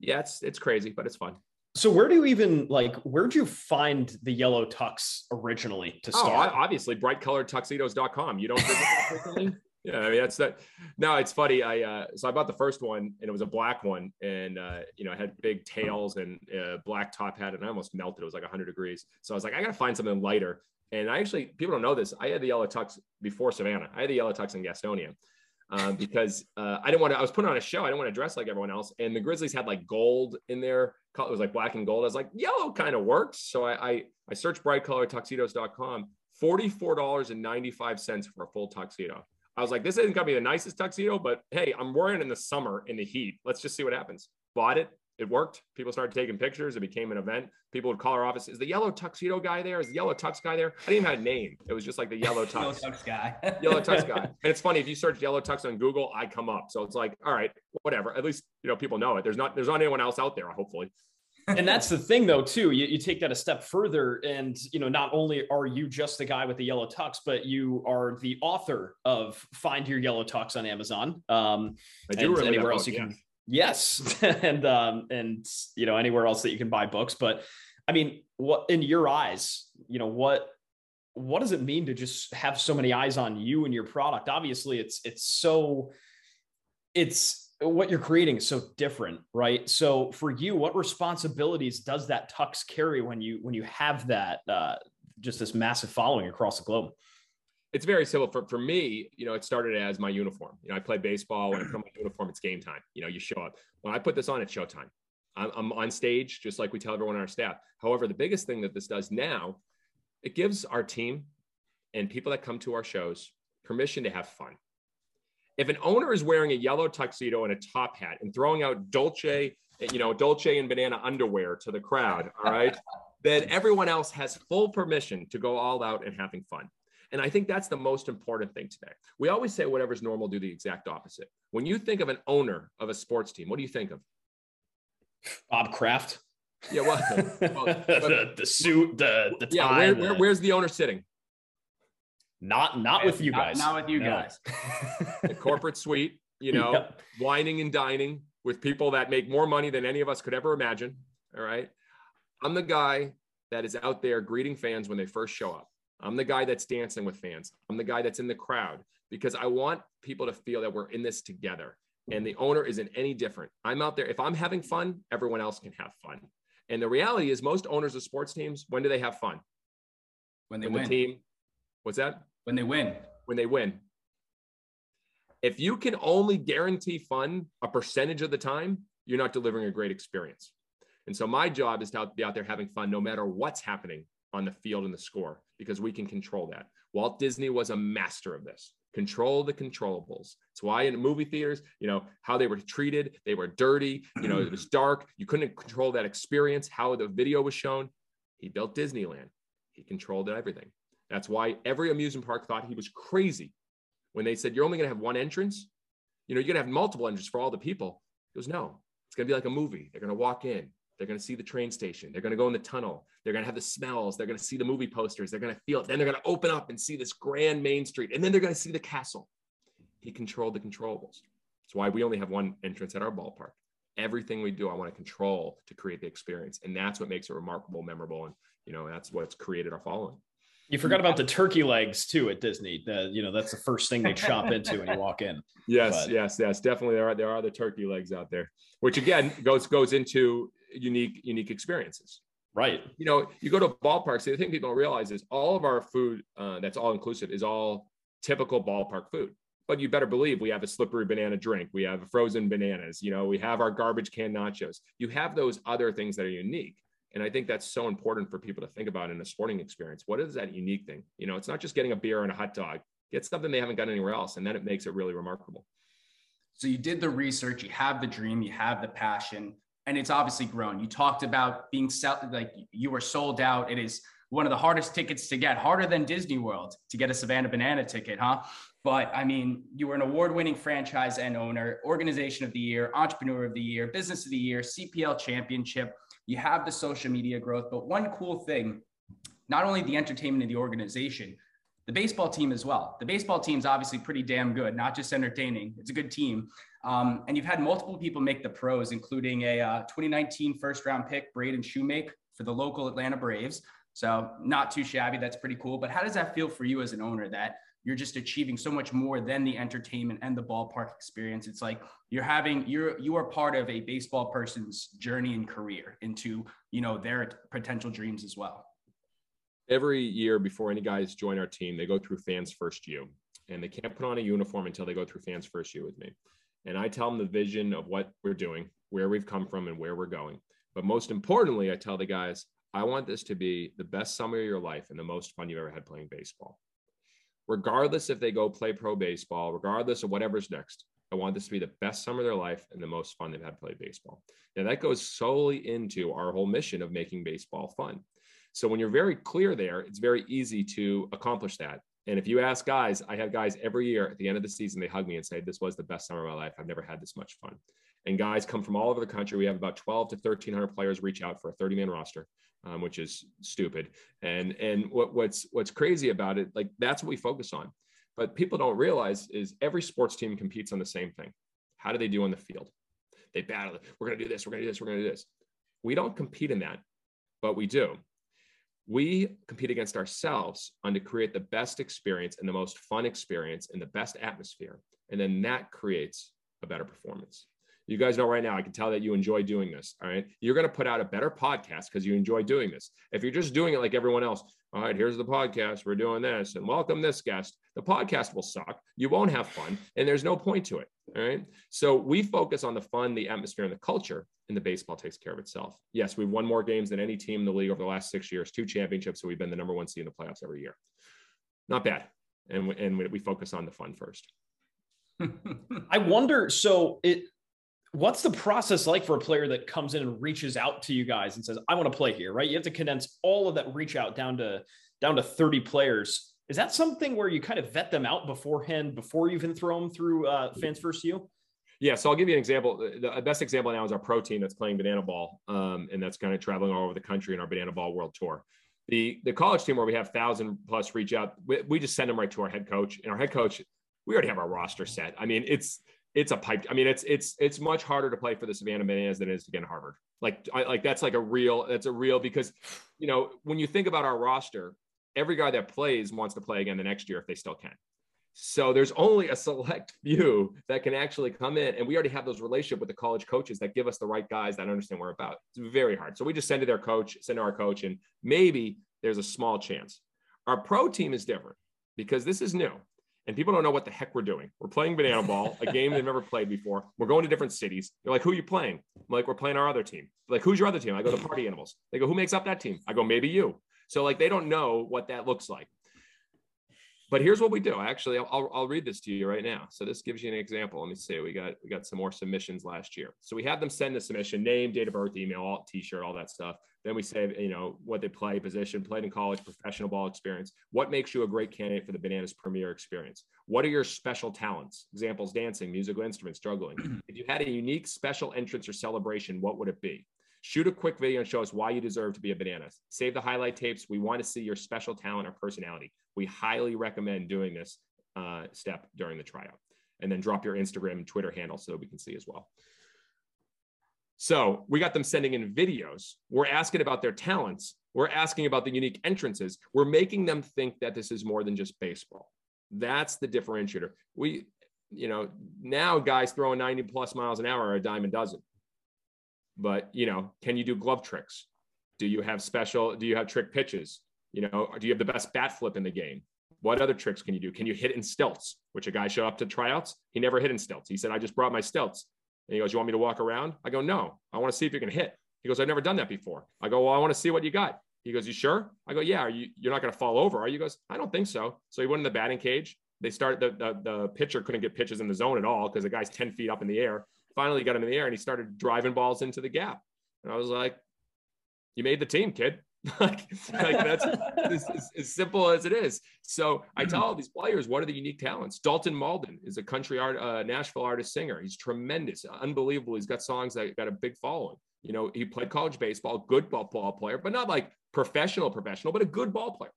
yeah, it's it's crazy, but it's fun. So where do you even like where'd you find the yellow tux originally to oh, start? Oh, obviously brightcoloredtuxedos.com. You don't visit [LAUGHS] yeah, I mean that's that. No, it's funny. I uh, so I bought the first one and it was a black one, and uh, you know, had big tails and a black top hat, and I almost melted. It was like 100 degrees. So I was like, I gotta find something lighter. And I actually, people don't know this. I had the yellow tux before Savannah. I had the yellow tux in Gastonia. Um, because uh, I didn't want to. I was putting on a show. I didn't want to dress like everyone else. And the Grizzlies had like gold in there. It was like black and gold. I was like, yellow kind of works. So I I, I searched brightcoloredtuxedos.com. $44.95 for a full tuxedo. I was like, this isn't gonna be the nicest tuxedo, but hey, I'm wearing it in the summer in the heat. Let's just see what happens. Bought it. It worked. People started taking pictures. It became an event. People would call our office. Is the yellow tuxedo guy there? Is the yellow tux guy there? I didn't even have a name. It was just like the [LAUGHS] yellow tux. [LAUGHS] yellow tux guy. yellow tux guy. And it's funny if you search yellow tux on Google, I come up. So it's like, all right, whatever. At least you know people know it. There's not there's not anyone else out there. Hopefully and that's the thing though too. You, you take that a step further and you know not only are you just the guy with the yellow tux but you are the author of find your yellow tux on amazon. Um I do and anywhere else book, you can yes. [LAUGHS] And um and you know anywhere else that you can buy books. But i mean what in your eyes you know what what does it mean to just have so many eyes on you and your product? Obviously it's it's so it's what you're creating is so different right? So for you what responsibilities does that tux carry when you when you have that uh, just this massive following across the globe? It's very simple. For, for me you know it started as my uniform. You know i play baseball. When i put my [CLEARS THROAT] uniform it's game time. You know you show up. When i put this on it's showtime. I'm, I'm on stage just like we tell everyone on our staff. However the biggest thing that this does now it gives our team and people that come to our shows permission to have fun if an owner is wearing a yellow tuxedo and a top hat and throwing out Dolce, you know, Dolce and banana underwear to the crowd, all right, [LAUGHS] then everyone else has full permission to go all out and having fun. And I think that's the most important thing today. We always say whatever's normal, do the exact opposite. When you think of an owner of a sports team, what do you think of? Bob Kraft. Yeah, well, [LAUGHS] well the, the, suit, the the tie. Yeah, where, where, where's the owner sitting? Not not with you guys. Not, with you no. guys. [LAUGHS] the corporate suite, you know, yep. whining and dining with people that make more money than any of us could ever imagine. All right. I'm the guy that is out there greeting fans when they first show up. I'm the guy that's dancing with fans. I'm the guy that's in the crowd because I want people to feel that we're in this together. And the owner isn't any different. I'm out there. If I'm having fun, everyone else can have fun. And the reality is, most owners of sports teams, when do they have fun? When they when win. the team. What's that? When they win. When they win. If you can only guarantee fun a percentage of the time, you're not delivering a great experience. And so my job is to be out there having fun no matter what's happening on the field and the score because we can control that. Walt Disney was a master of this. Control the controllables. It's why in movie theaters, you know, how they were treated, they were dirty, you know, it was [CLEARS THROAT] dark. You couldn't control that experience, how the video was shown. He built Disneyland. He controlled everything. That's why every amusement park thought he was crazy when they said, You're only going to have one entrance. You know, you're going to have multiple entrances for all the people. He goes, No, it's going to be like a movie. They're going to walk in. They're going to see the train station. They're going to go in the tunnel. They're going to have the smells. They're going to see the movie posters. They're going to feel it. Then they're going to open up and see this grand main street. And then they're going to see the castle. He controlled the controllables. It's why we only have one entrance at our ballpark. Everything we do, I want to control to create the experience. And that's what makes it remarkable, memorable. And, you know, that's what's created our following. You forgot about the turkey legs too at Disney. The, you know, that's the first thing they chop [LAUGHS] into when you walk in. Yes, but. yes, yes. Definitely there are there are the turkey legs out there, which again goes goes into unique unique experiences. Right. You know, you go to ballparks. The thing people don't realize is all of our food uh, that's all inclusive is all typical ballpark food. But you better believe we have a slippery banana drink. We have frozen bananas. You know, we have our garbage can nachos. You have those other things that are unique. And I think that's so important for people to think about in a sporting experience. What is that unique thing? You know, it's not just getting a beer and a hot dog. Get something they haven't got anywhere else, and then it makes it really remarkable. So you did the research, you have the dream, you have the passion, and it's obviously grown. You talked about being sell- like you were sold out. It is one of the hardest tickets to get, harder than Disney World to get a Savannah Banana ticket, huh? But I mean, you were an award winning franchise and owner, organization of the year, entrepreneur of the year, business of the year, CPL championship. You have the social media growth. But one cool thing, not only the entertainment of the organization, the baseball team as well. The baseball team is obviously pretty damn good, not just entertaining. It's a good team. Um, and you've had multiple people make the pros, including a uh, 2019 first round pick, Braden Shewmake, for the local Atlanta Braves. So not too shabby. That's pretty cool. But how does that feel for you as an owner that you're just achieving so much more than the entertainment and the ballpark experience? It's like you're having you're you are part of a baseball person's journey and career into you know their potential dreams as well. Every year before any guys join our team, they go through Fans First U, and they can't put on a uniform until they go through Fans First U with me. And I tell them the vision of what we're doing, where we've come from, and where we're going. But most importantly, I tell the guys, I want this to be the best summer of your life and the most fun you've ever had playing baseball. Regardless if they go play pro baseball, regardless of whatever's next, I want this to be the best summer of their life and the most fun they've had play baseball. Now, that goes solely into our whole mission of making baseball fun. So, when you're very clear there, it's very easy to accomplish that. And if you ask guys, I have guys every year at the end of the season, they hug me and say, This was the best summer of my life. I've never had this much fun. And guys come from all over the country. We have about 12 to 1,300 players reach out for a 30 man roster, um, which is stupid. And and what, what's what's crazy about it, like that's what we focus on. But people don't realize is every sports team competes on the same thing. How do they do on the field? They battle. We're going to do this. We're going to do this. We're going to do this. We don't compete in that, but we do we compete against ourselves on to create the best experience and the most fun experience and the best atmosphere. And then that creates a better performance. You guys know right now, I can tell that you enjoy doing this. All right. You're going to put out a better podcast because you enjoy doing this. If you're just doing it like everyone else, all right, here's the podcast. We're doing this and welcome this guest. The podcast will suck. You won't have fun and there's no point to it. All right. So we focus on the fun, the atmosphere, and the culture, and the baseball takes care of itself. Yes, we've won more games than any team in the league over the last six years, two championships. So we've been the number one seed in the playoffs every year. Not bad. And, and we focus on the fun first. [LAUGHS] I wonder. So it, what's the process like for a player that comes in and reaches out to you guys and says, "I want to play here"? Right? You have to condense all of that reach out down to down to thirty players. Is that something where you kind of vet them out beforehand before you even throw them through uh, Fans First U? Yeah, so I'll give you an example. The best example now is our pro team that's playing banana ball, um, and that's kind of traveling all over the country in our banana ball world tour. The the college team where we have thousand plus reach out, we, we just send them right to our head coach, and our head coach, we already have our roster set. I mean, it's it's a pipe. I mean, it's it's it's much harder to play for the Savannah Bananas than it is to get in Harvard. Like I, like that's like a real that's a real because you know when you think about our roster, every guy that plays wants to play again the next year if they still can. So there's only a select [LAUGHS] few that can actually come in, and we already have those relationship with the college coaches that give us the right guys that understand what we're about. It's very hard. So we just send to their coach, send to our coach, and maybe there's a small chance. Our pro team is different because this is new and people don't know what the heck we're doing. We're playing banana ball, a game they've never played before. We're going to different cities. They're like, who are you playing? I'm like, we're playing our other team. They're like, who's your other team? I go, the party animals. They go, who makes up that team? I go, maybe you. So like, they don't know what that looks like. But here's what we do. Actually, I'll, I'll read this to you right now. So this gives you an example. Let me see. We got we got some more submissions last year. So we have them send the submission, name, date of birth, email, all, t-shirt, all that stuff. Then we say, you know, what they play, position, played in college, professional ball experience. What makes you a great candidate for the Bananas Premier experience? What are your special talents? Examples: dancing, musical instruments, juggling. [CLEARS THROAT] if you had a unique special entrance or celebration, what would it be? Shoot a quick video and show us why you deserve to be a Bananas. Save the highlight tapes. We want to see your special talent or personality. We highly recommend doing this uh, step during the tryout. and then drop your Instagram and Twitter handle so we can see as well. So we got them sending in videos. We're asking about their talents. We're asking about the unique entrances. We're making them think that this is more than just baseball. That's the differentiator. We, you know, now guys throwing 90 plus miles an hour are a dime a dozen. But, you know, can you do glove tricks? Do you have special, do you have trick pitches? You know, do you have the best bat flip in the game? What other tricks can you do? Can you hit in stilts? Which a guy showed up to tryouts. He never hit in stilts. He said, I just brought my stilts. And he goes, You want me to walk around? I go, No, I want to see if you can hit. He goes, I've never done that before. I go, Well, I want to see what you got. He goes, You sure? I go, Yeah, are you, you're not going to fall over, are you? He goes, I don't think so. So he went in the batting cage. They started, the, the, the pitcher couldn't get pitches in the zone at all because the guy's 10 feet up in the air. Finally, got him in the air and he started driving balls into the gap. And I was like, You made the team, kid. [LAUGHS] like, like that's as, as, as, simple as it is. So I tell all these players, what are the unique talents? Dalton Malden is a country art, uh, Nashville artist singer. He's tremendous, unbelievable. He's got songs that got a big following. You know, he played college baseball, good ball, ball player, but not like professional, professional, but a good ball player.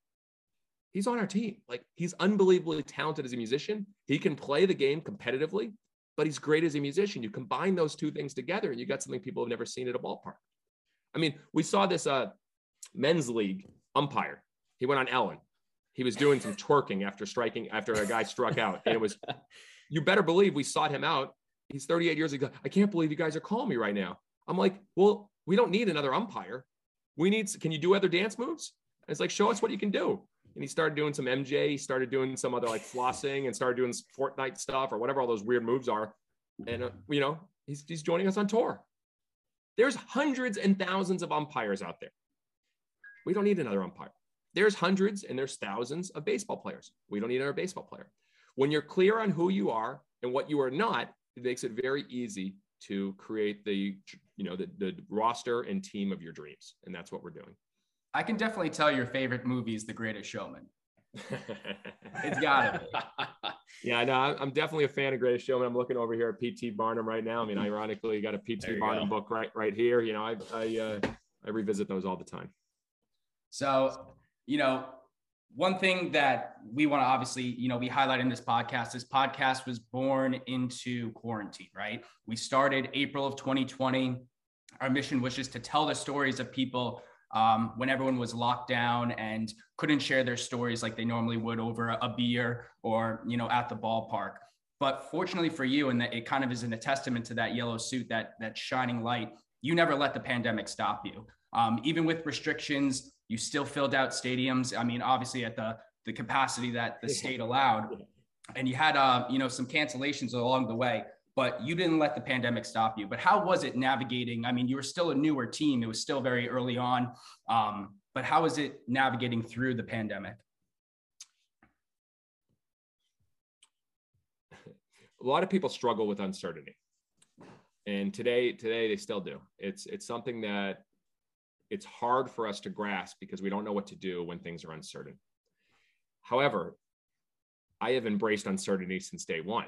He's on our team. Like he's unbelievably talented as a musician. He can play the game competitively, but he's great as a musician. You combine those two things together, and you got something people have never seen at a ballpark. I mean, we saw this uh, men's league umpire. He went on Ellen. He was doing some twerking after striking after a guy struck out, and it was. [LAUGHS] You better believe we sought him out. He's 38 years ago. I can't believe you guys are calling me right now. I'm like, well, we don't need another umpire. We need. Can you do other dance moves? And it's like, show us what you can do. And he started doing some MJ. He started doing some other like flossing and started doing Fortnite stuff or whatever all those weird moves are. And uh, you know, he's he's joining us on tour. There's hundreds and thousands of umpires out there. We don't need another umpire. There's hundreds and there's thousands of baseball players. We don't need another baseball player. When you're clear on who you are and what you are not, it makes it very easy to create the you know the, the roster and team of your dreams. And that's what we're doing. I can definitely tell your favorite movie is The Greatest Showman. it's gotta be. [LAUGHS] Yeah, no, I'm definitely a fan of Greatest Showman. I'm looking over here at P.T. Barnum right now. I mean, [LAUGHS] ironically, you got a P.T. Barnum go. book right right here. You know, I I uh, I revisit those all the time. So, you know, one thing that we want to obviously, you know, we highlight in this podcast, this podcast was born into quarantine, right? We started April of 2020. Our mission was just to tell the stories of people um, when everyone was locked down and couldn't share their stories like they normally would over a beer or, you know, at the ballpark. But fortunately for you, and it kind of is in a testament to that yellow suit, that that shining light, you never let the pandemic stop you. Um, even with restrictions, you still filled out stadiums. I mean, obviously at the the capacity that the state allowed, and you had uh, you know some cancellations along the way. But you didn't let the pandemic stop you. But how was it navigating? I mean, you were still a newer team. It was still very early on. Um, but how was it navigating through the pandemic? [LAUGHS] A lot of people struggle with uncertainty and today today they still do it's it's something that it's hard for us to grasp because we don't know what to do when things are uncertain. However, I have embraced uncertainty since day one.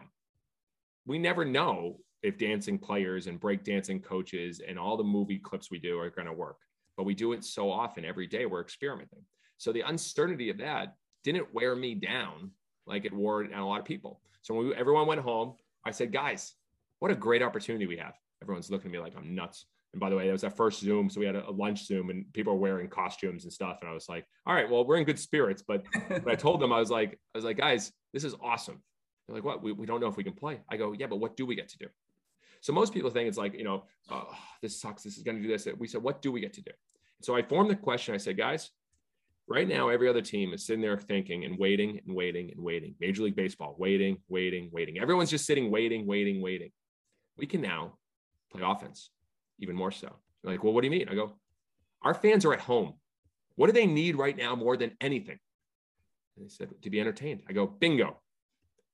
We never know if dancing players and breakdancing coaches and all the movie clips we do are going to work, but we do it so often every day we're experimenting. So the uncertainty of that didn't wear me down like it wore on a lot of people. So when we, everyone went home, I said, guys, what a great opportunity we have. Everyone's looking at me like I'm nuts. And by the way, it was our first Zoom. So we had a, lunch Zoom and people are wearing costumes and stuff. And I was like, all right, well, we're in good spirits. But, [LAUGHS] but I told them, I was like, I was like, guys, this is awesome. They're like, what? We, we don't know if we can play. I go, yeah, but what do we get to do? So most people think it's like, you know, oh, this sucks. This is going to do this. We said, what do we get to do? So I formed the question. I said, guys, right now, every other team is sitting there thinking and waiting and waiting and waiting. Major League Baseball, waiting, waiting, waiting. Everyone's just sitting, waiting, waiting, waiting. We can now play offense even more so. They're like, well, what do you mean? I go, our fans are at home. What do they need right now more than anything? And they said, to be entertained. I go, bingo.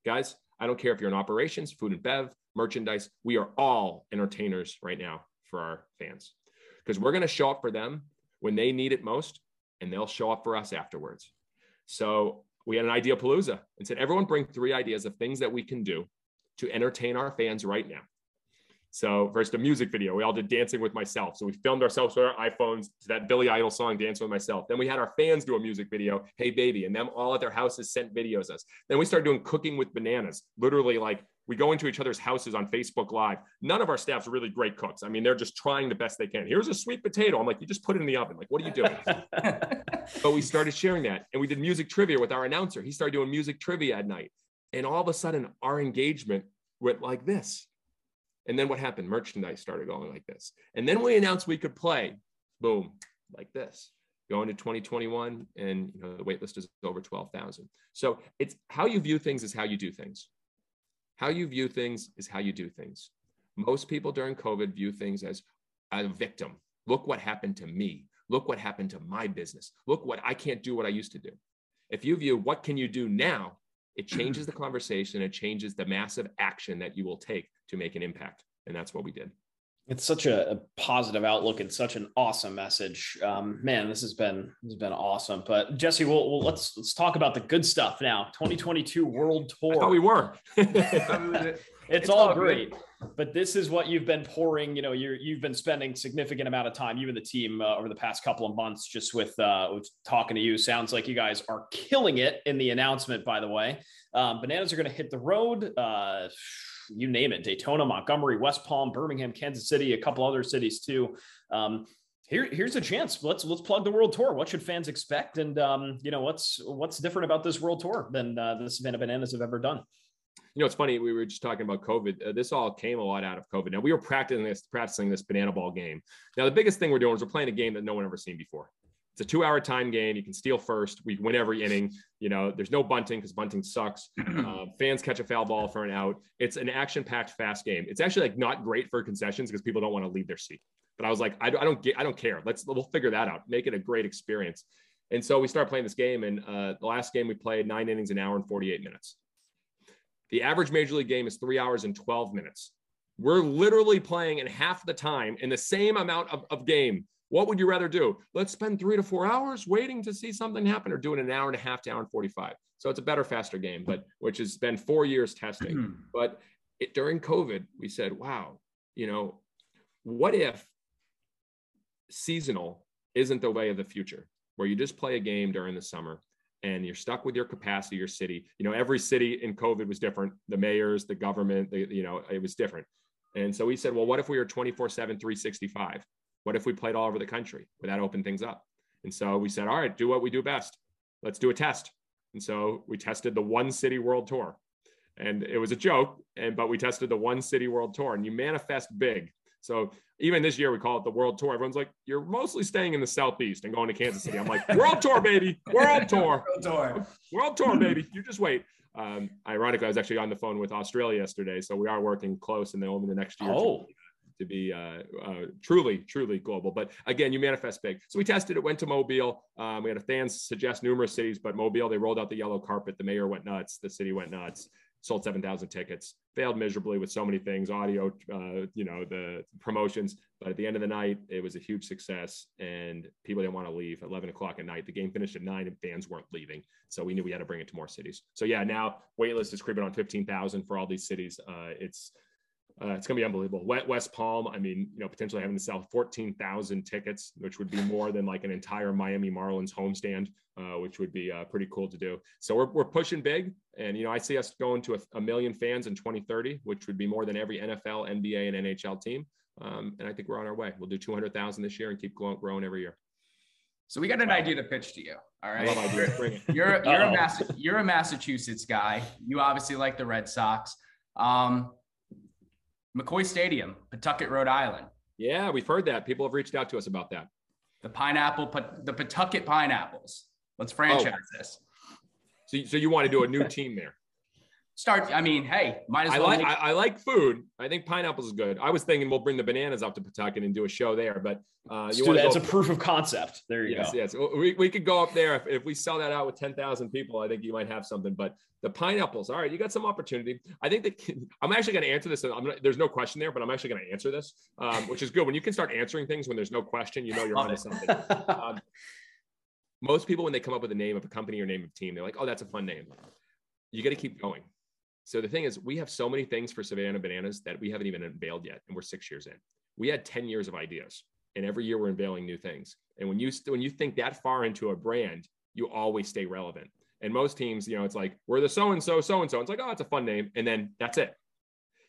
Guys, I don't care if you're in operations, food and bev, merchandise. We are all entertainers right now for our fans because we're going to show up for them when they need it most and they'll show up for us afterwards. So we had an idea palooza and said, everyone bring three ideas of things that we can do to entertain our fans right now. So first a music video, we all did dancing with myself. So we filmed ourselves with our iPhones to that Billy Idol song, Dancing with Myself. Then we had our fans do a music video, Hey Baby, and them all at their houses sent videos us. Then we started doing cooking with bananas, literally like We go into each other's houses on Facebook Live. None of our staff's really great cooks. I mean, they're just trying the best they can. Here's a sweet potato. I'm like, you just put it in the oven. Like, what are you doing? [LAUGHS] but we started sharing that. And we did music trivia with our announcer. He started doing music trivia at night. And all of a sudden, our engagement went like this. And then what happened? Merchandise started going like this. And then we announced we could play, boom, like this. Going to 2021, and you know the waitlist is over 12,000. So it's how you view things is how you do things. How you view things is how you do things. Most people during COVID view things as a victim. Look what happened to me. Look what happened to my business. Look what I can't do what I used to do. If you view what can you do now, it changes the conversation. It changes the massive action that you will take to make an impact. And that's what we did. It's such a, a positive outlook and such an awesome message. Um, man, this has been this has been awesome. But Jesse, we'll, we'll, let's let's talk about the good stuff now. 2022 World Tour. [LAUGHS] I thought we were. It's, it's, all, all great. But this is what you've been pouring you know you're you've been spending significant amount of time you and the team uh, over the past couple of months just with uh with talking to you sounds like you guys are killing it in the announcement by the way um, bananas are going to hit the road uh you name it Daytona, Montgomery, West Palm, Birmingham, Kansas City, a couple other cities too. Um, here, here's a chance. Let's let's plug the world tour. What should fans expect? And um, you know what's what's different about this world tour than uh, the Savannah Bananas have ever done? You know, it's funny. We were just talking about COVID. Uh, this all came a lot out of COVID. Now we were practicing this, practicing this banana ball game. Now the biggest thing we're doing is we're playing a game that no one ever seen before. It's a two hour time game. You can steal first. We win every inning. You know, there's no bunting because bunting sucks. [CLEARS THROAT] Uh, fans catch a foul ball for an out. It's an action packed, fast game. It's actually like not great for concessions because people don't want to leave their seat. But I was like, I, I don't get, I don't care. Let's we'll figure that out. Make it a great experience. And so we start playing this game. And uh, the last game we played nine innings, an hour and 48 minutes. The average major league game is three hours and 12 minutes. We're literally playing in half the time in the same amount of, of game what would you rather do? Let's spend three to four hours waiting to see something happen or doing an hour and a half to hour and 45. So it's a better, faster game, but which has been four years testing. Hmm. but it, during COVID, we said, wow, you know, what if seasonal isn't the way of the future where you just play a game during the summer and you're stuck with your capacity, your city. You know, every city in COVID was different. The mayors, the government, the, you know, it was different. And so we said, well, what if we were 24 7, 365? What if we played all over the country? Would that open things up? And so we said, all right, do what we do best. Let's do a test. And so we tested the one city world tour. And it was a joke, and but we tested the one city world tour and you manifest big. So even this year we call it the world tour. Everyone's like, you're mostly staying in the southeast and going to Kansas City. I'm like, [LAUGHS] world tour, baby, world tour, [LAUGHS] world tour, world tour, baby. [LAUGHS] You just wait. Um, ironically, I was actually on the phone with Australia yesterday, so we are working close, and then over the next year, oh to be uh, uh, truly, truly global. But again, you manifest big. So we tested it, went to Mobile. Um, we had a fans suggest numerous cities, but Mobile, they rolled out the yellow carpet. The mayor went nuts. The city went nuts. Sold 7,000 tickets. Failed miserably with so many things, audio, uh, you know, the promotions. But at the end of the night, it was a huge success, and people didn't want to leave. 11 o'clock at night, the game finished at nine, and fans weren't leaving. So we knew we had to bring it to more cities. So yeah, now waitlist is creeping on 15,000 for all these cities. Uh, it's uh, it's going to be unbelievable. West Palm, I mean, you know, potentially having to sell 14,000 tickets, which would be more than like an entire Miami Marlins homestand, uh, which would be uh, pretty cool to do. So we're, we're pushing big. And, you know, I see us going to a, a million fans in 2030, which would be more than every NFL, NBA, and NHL team. Um, and I think we're on our way. We'll do 200,000 this year and keep growing, growing every year. So we got an idea to pitch to you. All right. You're, you're, you're, a you're a Massachusetts guy. You obviously like the Red Sox. Um, McCoy Stadium, Pawtucket, Rhode Island. Yeah, we've heard that. People have reached out to us about that. The pineapple, the Pawtucket Pineapples. Let's oh. franchise oh. this. So, so you want to do a new team there? Start. I mean, hey, might as I well. Like, make- I, I, like food. I think pineapples is good. I was thinking we'll bring the bananas up to Pawtucket and do a show there, but uh, you want It's a proof of concept. There you yes, go. Yes, yes we, we could go up there if, if we sell that out with ten thousand people. I think you might have something. But the pineapples, all right, you got some opportunity. I think that [LAUGHS] I'm actually going to answer this. I'm gonna, there's no question there, but I'm actually going to answer this, um, which is good. When you can start answering things when there's no question, you know you're onto something. Um, most people, when they come up with a name of a company or name of team, they're like, "Oh, that's a fun name." You got to keep going so the thing is, we have so many things for Savannah Bananas that we haven't even unveiled yet, and we're six years in. We had 10 years of ideas, and every year we're unveiling new things. And when you when you think that far into a brand, you always stay relevant. And most teams, you know, it's like we're the so and so, so and so. It's like, oh, it's a fun name, and then that's it.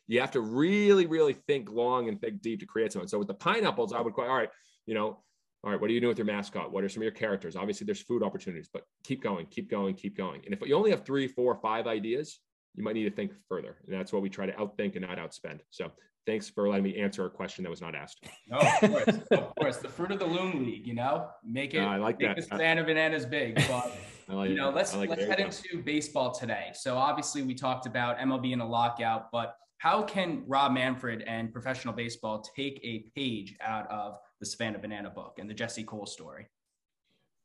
You have to really, really think long and think deep to create something. So with the pineapples, I would go, all right, you know, all right, what are you doing with your mascot? What are some of your characters? Obviously, there's food opportunities, but keep going, keep going, keep going. And if you only have three, four, five ideas, you might need to think further. And that's what we try to outthink and not outspend. So thanks for letting me answer a question that was not asked. No, of course, of course. The fruit of the loom league, you know, make it. I like make that. The Savannah Bananas big, but [LAUGHS] like you know, it. let's like let's head into baseball today. So obviously, we talked about MLB in a lockout, but how can Rob Manfred and professional baseball take a page out of the Savannah Banana book and the Jesse Cole story?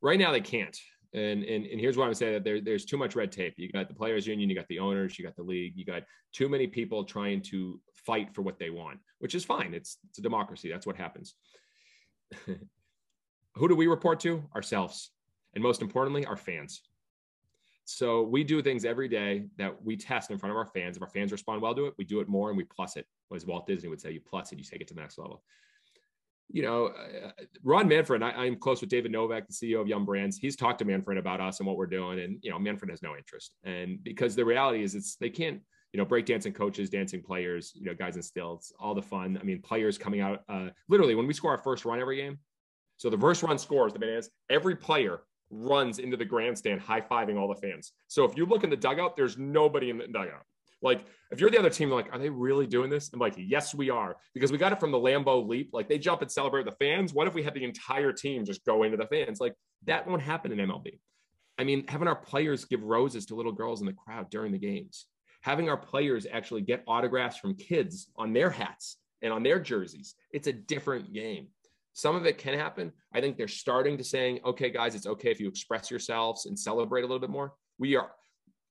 right now they can't. And, and and here's why I'm saying that there, there's too much red tape. You got the players union, you got the owners, you got the league, you got too many people trying to fight for what they want, which is fine. It's it's a democracy. That's what happens. [LAUGHS] Who do we report to? Ourselves. And most importantly, our fans. So we do things every day that we test in front of our fans. If our fans respond well to it, we do it more and we plus it. As Walt Disney would say, you plus it, you take it to the next level you know, uh, Ron Manfred, I, I'm close with David Novak, the CEO of Yum! Brands. He's talked to Manfred about us and what we're doing. And, you know, Manfred has no interest. And because the reality is it's, they can't, you know, breakdancing coaches, dancing players, you know, guys in stilts, all the fun. I mean, players coming out, uh, literally when we score our first run every game. So the first run scores the bananas, every player runs into the grandstand, high fiving all the fans. So if you look in the dugout, there's nobody in the dugout. Like if you're the other team, like, are they really doing this? I'm like, yes, we are, because we got it from the Lambeau Leap. Like they jump and celebrate the fans. What if we had the entire team just go into the fans? Like that won't happen in MLB. I mean, having our players give roses to little girls in the crowd during the games, having our players actually get autographs from kids on their hats and on their jerseys. It's a different game. Some of it can happen. I think they're starting to saying, okay, guys, it's okay if you express yourselves and celebrate a little bit more. We are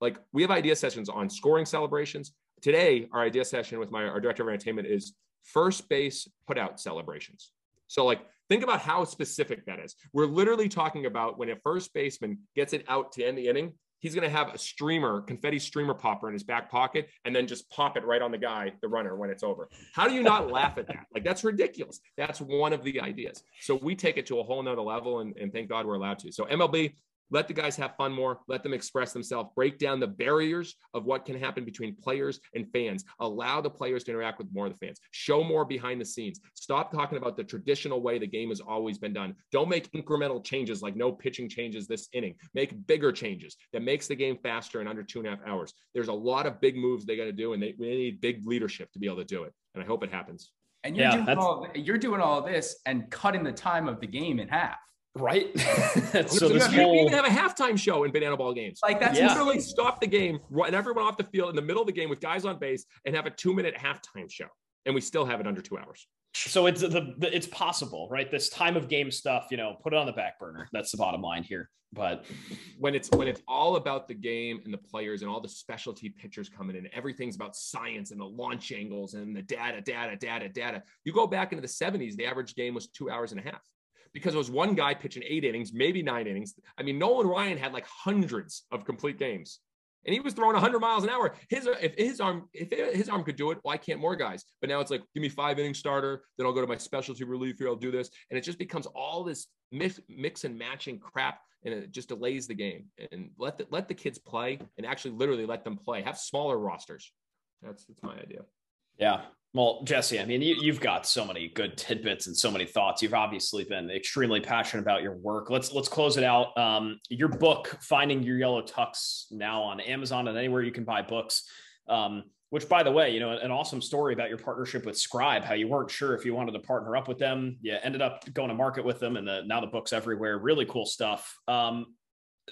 like we have idea sessions on scoring celebrations. Today, our idea session with my our director of entertainment is first base put out celebrations. So like think about how specific that is. We're literally talking about when a first baseman gets it out to end the inning, he's going to have a streamer, confetti streamer popper in his back pocket, and then just pop it right on the guy, the runner, when it's over. How do you not [LAUGHS] laugh at that? Like that's ridiculous. That's one of the ideas. So we take it to a whole nother level, and, and thank God we're allowed to. So MLB, let the guys have fun more. Let them express themselves. Break down the barriers of what can happen between players and fans. Allow the players to interact with more of the fans. Show more behind the scenes. Stop talking about the traditional way the game has always been done. Don't make incremental changes like no pitching changes this inning. Make bigger changes that makes the game faster in under two and a half hours. There's a lot of big moves they got to do and they, we need big leadership to be able to do it and i hope it happens. And you're Yeah, doing all you're doing all this and cutting the time of the game in half. Right. [LAUGHS] so so this you whole even have a halftime show in banana ball games Like that's Yeah. literally stop the game, run everyone off the field in the middle of the game with guys on base, and have a two minute halftime show. And we still have it under two hours. so it's the, the it's possible, right? This time of game stuff, you know, put it on the back burner. That's the bottom line here. But When it's when it's all about the game and the players and all the specialty pitchers coming in, everything's about science and the launch angles and the data, data, data, data. You go back into the 70s, the average game was two hours and a half because it was one guy pitching eight innings, maybe nine innings. I mean, Nolan Ryan had like hundreds of complete games. And he was throwing 100 miles an hour. His if his arm if his arm could do it, why can't more guys? But now it's like, give me five inning starter, then I'll go to my specialty relief here. I'll do this, and it just becomes all this mix, mix and matching crap, and it just delays the game. And let the, let the kids play, and actually literally let them play. Have smaller rosters. That's that's my idea. yeah. Well, Jesse, I mean, you, you've got so many good tidbits and so many thoughts. You've obviously been extremely passionate about your work. Let's let's close it out. Um, your book, "Finding Your Yellow Tux," now on Amazon and anywhere you can buy books. Um, which, by the way, you know, an awesome story about your partnership with Scribe. How you weren't sure if you wanted to partner up with them. You ended up going to market with them, and the, now the book's everywhere. Really cool stuff. Um,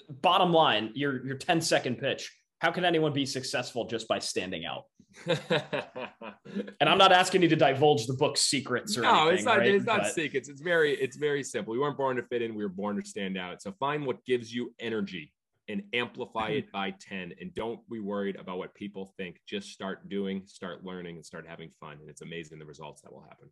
bottom line, your your 10 second pitch. How can anyone be successful just by standing out? [LAUGHS] And I'm not asking you to divulge the book's secrets or no, anything. it's not. right? It's not But- secrets. It's very. It's very simple. We weren't born to fit in. We were born to stand out. So find what gives you energy and amplify mm-hmm. it by ten. And don't be worried about what people think. Just start doing, start learning, and start having fun. And it's amazing the results that will happen.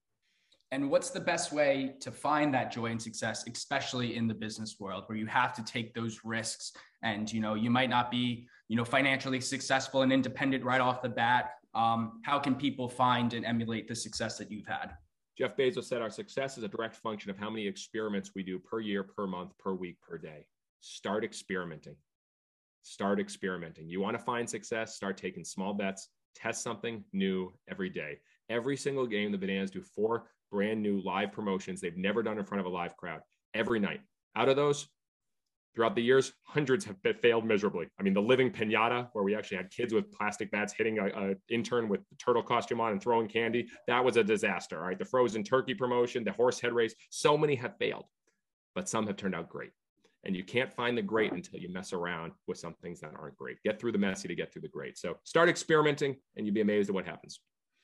And what's the best way to find that joy and success, especially in the business world where you have to take those risks and, you know, you might not be, you know, financially successful and independent right off the bat. Um, how can people find and emulate the success that you've had? Jeff Bezos said our success is a direct function of how many experiments we do per year, per month, per week, per day. Start experimenting. Start experimenting. You want to find success, start taking small bets, test something new every day. Every single game, the Bananas do four brand new live promotions they've never done in front of a live crowd every night. Out of those, throughout the years, hundreds have failed miserably. I mean, the living pinata, where we actually had kids with plastic bats hitting an intern with the turtle costume on and throwing candy, that was a disaster. All right, the frozen turkey promotion, the horse head race, so many have failed, but some have turned out great. And you can't find the great until you mess around with some things that aren't great. Get through the messy to get through the great. So start experimenting, and you'd be amazed at what happens.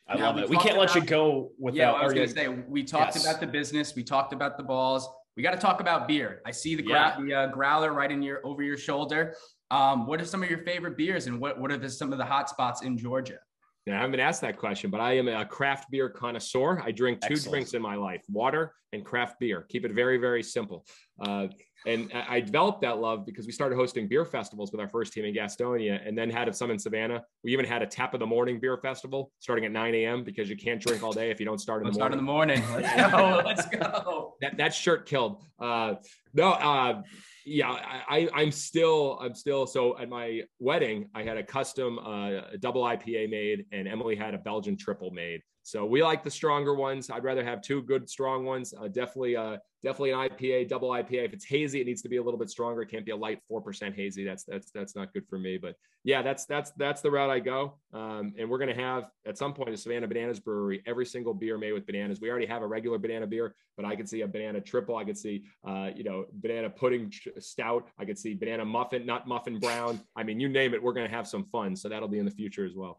I love it. We can't let you go without. Yeah, I was going to say we talked yes. about the business, we talked about the balls. We got to talk about beer. I see the, yeah. the uh, growler right in your over your shoulder. Um, what are some of your favorite beers, and what what are the, some of the hot spots in Georgia? Yeah, I haven't been asked that question, but I am a craft beer connoisseur. I drink two Excellent. drinks in my life: water and craft beer. Keep it very, very simple. Uh, and I developed that love because we started hosting beer festivals with our first team in Gastonia and then had some in Savannah. We even had a tap of the morning beer festival starting at 9 a.m. because you can't drink all day if you don't start in the start morning. Start in the morning. Let's [LAUGHS] go. Let's go. that, that shirt killed. Uh, no, uh, yeah, I, I'm still, I'm still. So at my wedding, I had a custom uh, double IPA made, and Emily had a Belgian triple made. So we like the stronger ones. I'd rather have two good strong ones. Uh, definitely, uh, definitely an IPA, double IPA. If it's hazy, it needs to be a little bit stronger. It can't be a light four percent hazy. That's that's that's not good for me. But yeah, that's that's that's the route I go. Um, and we're gonna have at some point a Savannah Bananas Brewery every single beer made with bananas. We already have a regular banana beer, but I could see a banana triple. I could see uh, you know banana pudding stout. I could see banana muffin, not muffin brown. I mean, you name it. We're gonna have some fun. So that'll be in the future as well.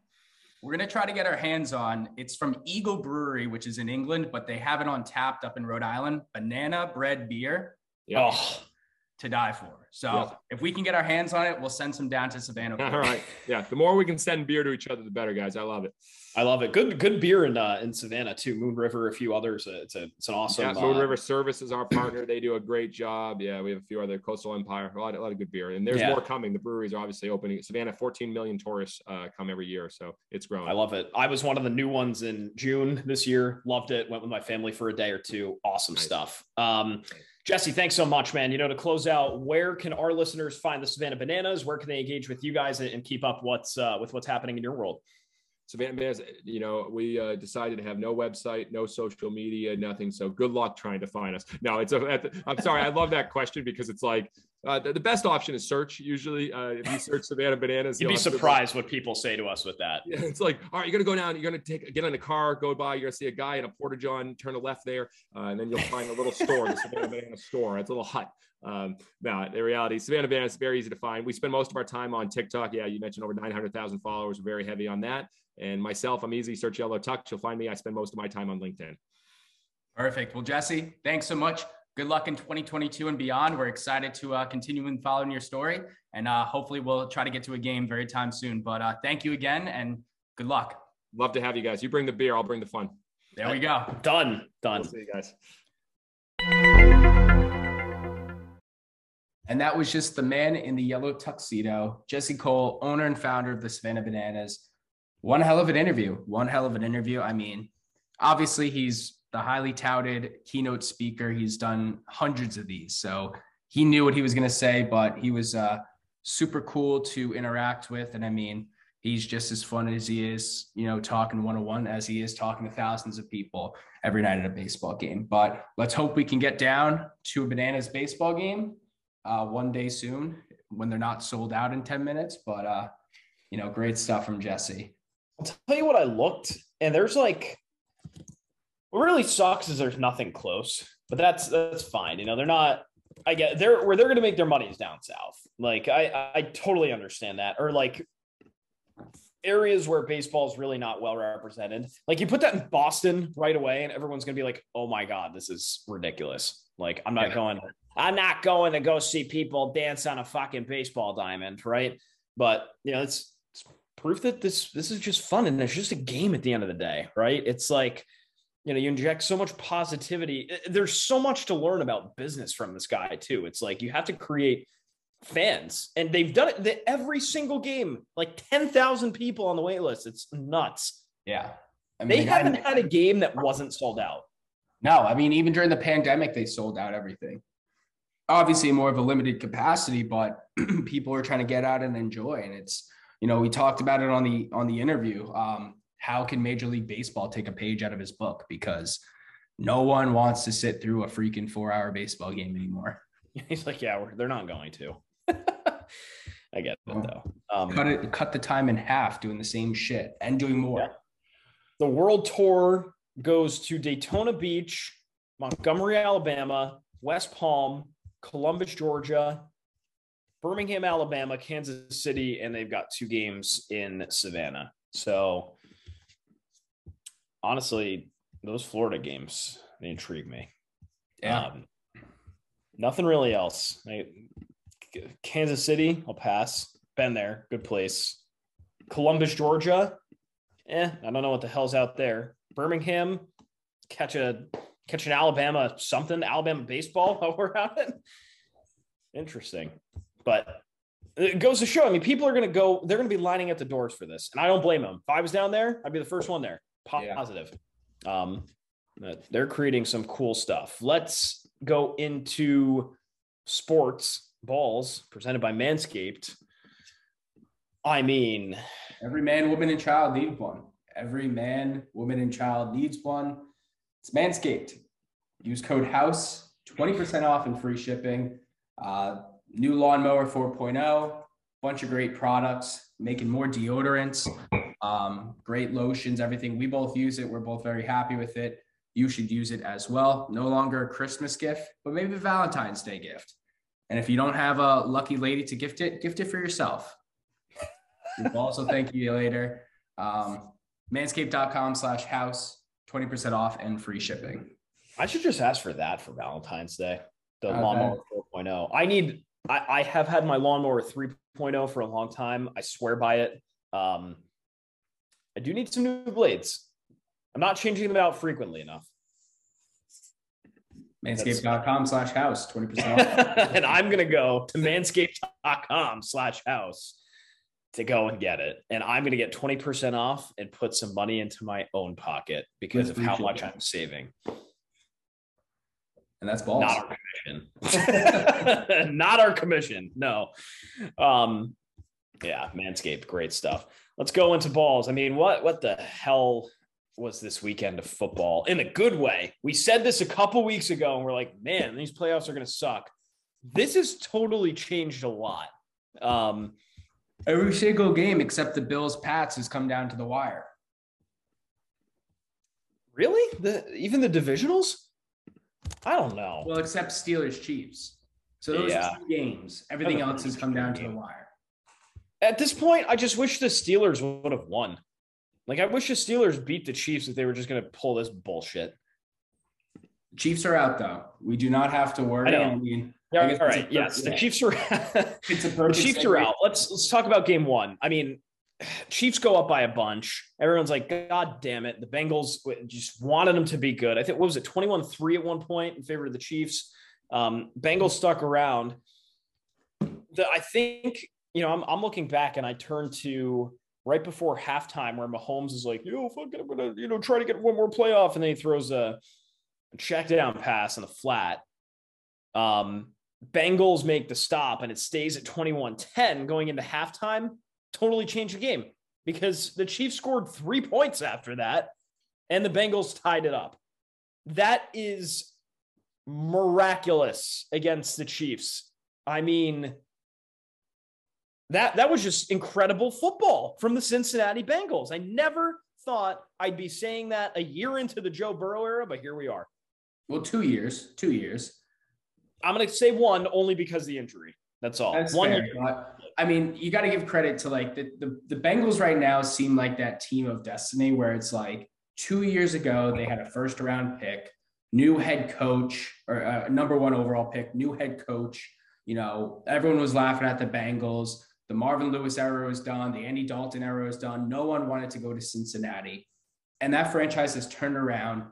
We're going to try to get our hands on. It's from Eagle Brewery, which is in England, but they have it on tapped up in Rhode Island. Banana bread beer. Yeah. Oh, to die for. So yep. if we can get our hands on it, we'll send some down to Savannah. All right. Yeah. The more we can send beer to each other, the better, guys. I love it. I love it. Good, good beer in uh, in Savannah too. Moon River, a few others. Uh, it's a, it's an awesome. Yeah, Moon uh, River Service is our partner. They do a great job. Yeah, we have a few other Coastal Empire. A lot, a lot of good beer, and there's yeah. more coming. The breweries are obviously opening. Savannah, 14 million tourists uh, come every year, so it's growing. I love it. I was one of the new ones in June this year. Loved it. Went with my family for a day or two. Awesome nice. stuff. Um, Jesse, thanks so much, man. You know, to close out, where can our listeners find the Savannah Bananas? Where can they engage with you guys and keep up what's uh, with what's happening in your world? Savannah Bananas, you know, we uh, decided to have no website, no social media, nothing. So good luck trying to find us. No, it's a. I'm sorry, I love that question because it's like uh, the, the, best option is search. Usually, uh, if you search Savannah Bananas, you'd be surprised what people say to us with that. Yeah, [LAUGHS] it's like, all right, you're gonna go down, you're gonna take get in the car, go by, you're gonna see a guy in a porta john, turn a left there, uh, and then you'll find a little store, the Savannah Banana store. It's a little hut. Um, now, the reality, Savannah Banana is very easy to find. We spend most of our time on TikTok. Yeah, you mentioned over 900,000 followers. We're very heavy on that. And myself, I'm easy. Search Yellow Tux. You'll find me. I spend most of my time on LinkedIn. Perfect. Well, Jesse, thanks so much. Good luck in 2022 and beyond. We're excited to uh, continue and following your story, and uh, hopefully we'll try to get to a game very time soon. But uh, thank you again, and good luck. Love to have you guys. You bring the beer, I'll bring the fun. There we go. Done. Done. We'll see you guys. And that was just the man in the yellow tuxedo, Jesse Cole, owner and founder of the Savannah Bananas. One hell of an interview. One hell of an interview. I mean, obviously, he's the highly touted keynote speaker. He's done hundreds of these. So he knew what he was going to say, but he was uh, super cool to interact with. And I mean, he's just as fun as he is, you know, talking one on one as he is talking to thousands of people every night at a baseball game. But let's hope we can get down to a Bananas baseball game uh, one day soon when they're not sold out in 10 minutes. But, uh, you know, great stuff from Jesse. I'll tell you what I looked, and there's like what really sucks is there's nothing close, but that's that's fine. You know, they're not. I get they're where they're going to make their money is down south. Like I I totally understand that. Or like areas where baseball is really not well represented. Like you put that in Boston right away, and everyone's going to be like, "Oh my god, this is ridiculous." Like I'm not yeah. going. I'm not going to go see people dance on a fucking baseball diamond, right? But you know, it's proof that this this is just fun and it's just a game at the end of the day, right? It's like you know you inject so much positivity. There's so much to learn about business from this guy too. It's like you have to create fans, and they've done it every single game. Like ten thousand people on the wait list. It's nuts. Yeah, I mean, they the haven't had a game that wasn't sold out. No, I mean even during the pandemic, they sold out everything. Obviously, more of a limited capacity, but [CLEARS THROAT] people are trying to get out and enjoy, and it's you know, we talked about it on the on the interview. Um, how can Major League Baseball take a page out of his book? Because no one wants to sit through a freaking four-hour baseball game anymore. [LAUGHS] He's like, yeah, they're not going to. [LAUGHS] I get it though. Um, cut it, cut the time in half doing the same shit and doing more. Yeah. The world tour goes to Daytona Beach, Montgomery, Alabama, West Palm, Columbus, Georgia, Birmingham, Alabama, Kansas City, and they've got two games in Savannah. So honestly, those Florida games they intrigue me. Yeah. Um, nothing really else. I, Kansas City, I'll pass. Been there, good place. Columbus, Georgia, eh, I don't know what the hell's out there. Birmingham, catch a catch an Alabama something, Alabama baseball [LAUGHS] while we're at it. Interesting. But it goes to show. I mean, people are going to go, they're going to be lining at the doors for this. And I don't blame them. If I was down there, I'd be the first one there. Positive. Yeah. Um, they're creating some cool stuff. Let's go into sports balls presented by Manscaped. I mean, every man, woman, and child needs one. Every man, woman, and child needs one. It's Manscaped. Use code HOUSE, 20% off and free shipping. Uh, new lawnmower 4.0, bunch of great products, making more deodorants, um, great lotions, everything. We both use it. We're both very happy with it. You should use it as well. No longer a Christmas gift, but maybe a Valentine's Day gift. And if you don't have a lucky lady to gift it, gift it for yourself. we'll also thank you later. Um, manscaped.com slash house, 20% off and free shipping. I should just ask for that for Valentine's Day. The okay. lawnmower 4.0. I need I, I have had my lawnmower 3.0 for a long time. I swear by it. Um, I do need some new blades. I'm not changing them out frequently enough. Manscaped.com slash house, 20% off. [LAUGHS] and I'm going to go to manscaped.com slash house to go and get it. And I'm going to get 20% off and put some money into my own pocket because of how much I'm saving. And that's balls. Not our commission. [LAUGHS] Not our commission. No. Um, yeah, Manscaped, great stuff. Let's go into balls. I mean, what what the hell was this weekend of football in a good way? We said this a couple weeks ago, and we're like, man, these playoffs are going to suck. This has totally changed a lot. Um, Every single game except the Bills Pats has come down to the wire. Really? The even the divisionals? I don't know. Well, except Steelers Chiefs. So those yeah. two games, everything else has come down to the wire. At this point, I just wish the Steelers would have won. Like I wish the Steelers beat the Chiefs if they were just going to pull this bullshit. Chiefs are out though. We do not have to worry. I, I mean, yeah, all right. Yes, the Chiefs are. [LAUGHS] it's a perfect. the Chiefs are out. Let's let's talk about game one. I mean, [SIGHS] Chiefs go up by a bunch. Everyone's like, God damn it. The Bengals just wanted them to be good. I think, what was it, 21 3 at one point in favor of the Chiefs? Um, Bengals stuck around. The, I think, you know, I'm, I'm looking back and I turn to right before halftime where Mahomes is like, yo, fucking, I'm going to, you know, try to get one more playoff. And then he throws a, a check down pass in the flat. Um, Bengals make the stop and it stays at 21 10 going into halftime totally changed the game because the Chiefs scored three points after that and the Bengals tied it up. That is miraculous against the Chiefs. I mean, that that was just incredible football from the Cincinnati Bengals. I never thought I'd be saying that a year into the Joe Burrow era, but here we are. Well, two years, two years. I'm going to say one only because the injury. That's all. That's one fair, year. I mean, you got to give credit to like the, the the Bengals right now seem like that team of destiny where it's like two years ago they had a first round pick, new head coach or a uh, number one overall pick, new head coach. You know, everyone was laughing at the Bengals. The Marvin Lewis era is done. The Andy Dalton era is done. No one wanted to go to Cincinnati, and that franchise has turned around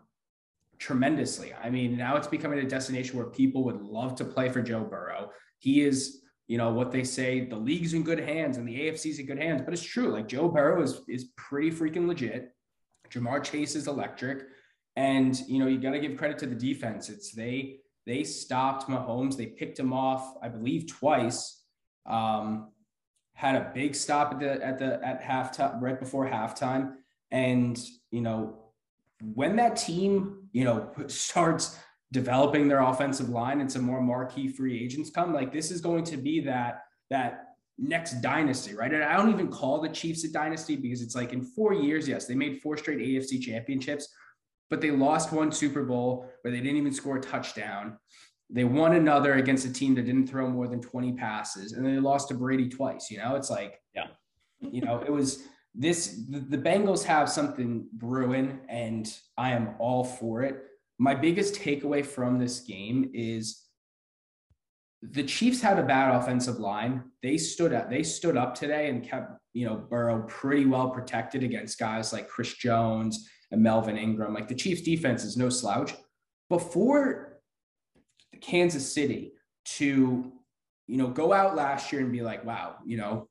tremendously. I mean, now it's becoming a destination where people would love to play for Joe Burrow. He is you know what they say the league's in good hands and the AFC's in good hands, but it's true. Like Joe Burrow is is pretty freaking legit. Ja'Marr Chase is electric, and you know you got to give credit to the defense. It's they they stopped Mahomes. They picked him off, I believe, twice. Um, had a big stop at the at the at halftime right before halftime. And you know, when that team, you know, [LAUGHS] starts developing their offensive line and some more marquee free agents come, like this is going to be that that next dynasty, right? And I don't even call the Chiefs a dynasty because it's like in four years, yes, they made four straight AFC championships, but they lost one Super Bowl where they didn't even score a touchdown. They won another against a team that didn't throw more than 20 passes, and then they lost to Brady twice. You know, it's like, yeah, you know, it was this the, the Bengals have something brewing, and I am all for it. My biggest takeaway from this game is the Chiefs had a bad offensive line. They stood up, they stood up today and kept, you know, Burrow pretty well protected against guys like Chris Jones and Melvin Ingram. Like the Chiefs defense is no slouch. Before Kansas City to, you know, go out last year and be like, wow, you know,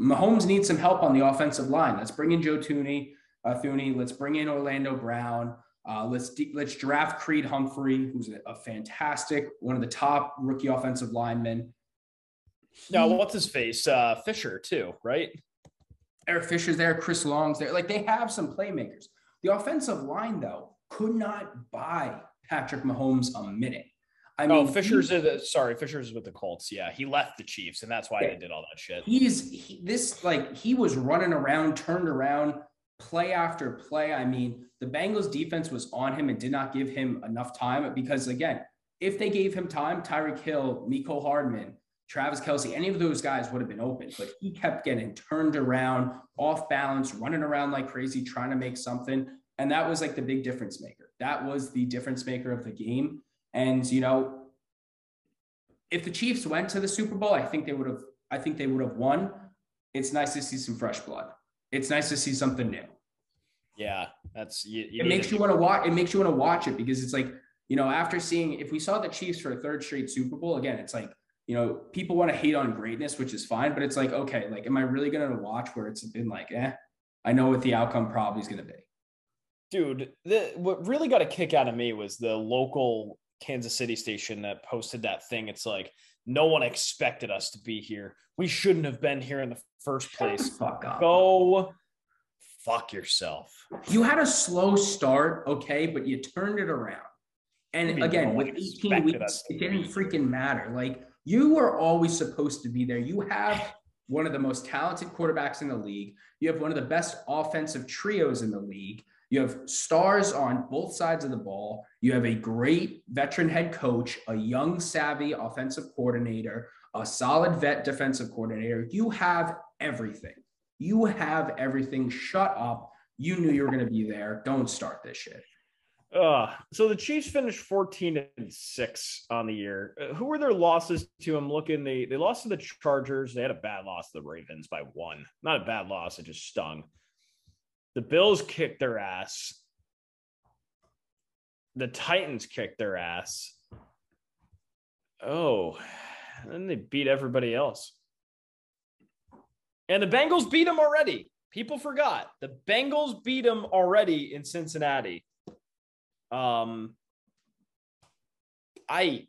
Mahomes needs some help on the offensive line. Let's bring in Joe Thuney, uh, Thuney. Let's bring in Orlando Brown. Uh, let's de- let's draft Creed Humphrey, who's a, a, fantastic one of the top rookie offensive linemen. No, what's his face? Uh, Fisher too, right? Eric Fisher's there, Chris Long's there. Like they have some playmakers. The offensive line though could not buy Patrick Mahomes a minute. I oh, mean, Fisher's the, sorry, Fisher's with the Colts. Yeah, he left the Chiefs, and that's why yeah, they did all that shit. He's he, this like he was running around, turned around, play after play. I mean, the Bengals defense was on him and did not give him enough time because, again, if they gave him time, Tyreek Hill, Mecole Hardman, Travis Kelce, any of those guys would have been open, but he kept getting turned around, off balance, running around like crazy, trying to make something. And that was like the big difference maker. That was the difference maker of the game. And, you know, if the Chiefs went to the Super Bowl, I think they would have, I think they would have won. It's nice to see some fresh blood. It's nice to see something new. Yeah, that's you, you it makes you want to watch. It makes you want to watch it because it's like you know after seeing if we saw the Chiefs for a third straight Super Bowl again, it's like you know people want to hate on greatness, which is fine, but it's like okay, like am I really going to watch where it's been like eh? I know what the outcome probably is going to be. Dude, the, what really got a kick out of me was the local Kansas City station that posted that thing. It's like no one expected us to be here. We shouldn't have been here in the first place. Fuck up. Go fuck yourself. You had a slow start, okay, but you turned it around. And again, with 18 weeks, it didn't freaking matter. Like you were always supposed to be there. You have one of the most talented quarterbacks in the league. You have one of the best offensive trios in the league. You have stars on both sides of the ball. You have a great veteran head coach, a young, savvy offensive coordinator, a solid vet defensive coordinator. You have everything. You have everything. Shut up. You knew you were going to be there. Don't start this shit. Uh, so the Chiefs finished 14 and 6 on the year. Uh, who were their losses to? I'm looking. They they lost to the Chargers. They had a bad loss to the Ravens by one. Not a bad loss, it just stung. The Bills kicked their ass. The Titans kicked their ass. Oh, and they beat everybody else. And the Bengals beat them already. People forgot. The Bengals beat them already in Cincinnati. Um I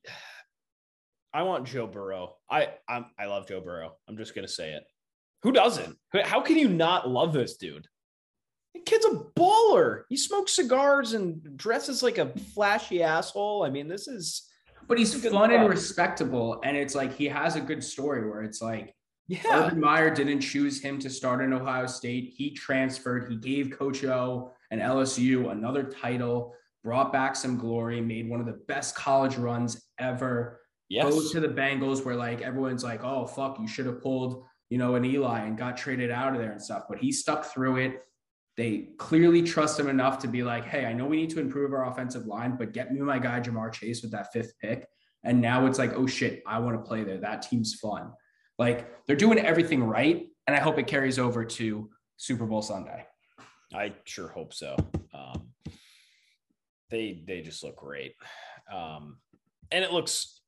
I want Joe Burrow. I I'm, I love Joe Burrow. I'm just gonna say it. Who doesn't? How can you not love this dude? The kid's a baller. He smokes cigars and dresses like a flashy asshole. I mean, this is. But he's fun and respectable, and it's like he has a good story where it's like yeah. Urban Meyer didn't choose him to start in Ohio State. He transferred. He gave Coach O and LSU another title, brought back some glory, made one of the best college runs ever. Yes. Goes to the Bengals where like everyone's like, oh fuck, you should have pulled, you know, an Eli and got traded out of there and stuff. But he stuck through it. They clearly trust him enough to be like, hey, I know we need to improve our offensive line, but get me my guy Ja'Marr Chase with that fifth pick. And now it's like, oh shit, I want to play there. That team's fun. Like they're doing everything right, and I hope it carries over to Super Bowl Sunday. I sure hope so. Um, they they just look great, um, and it looks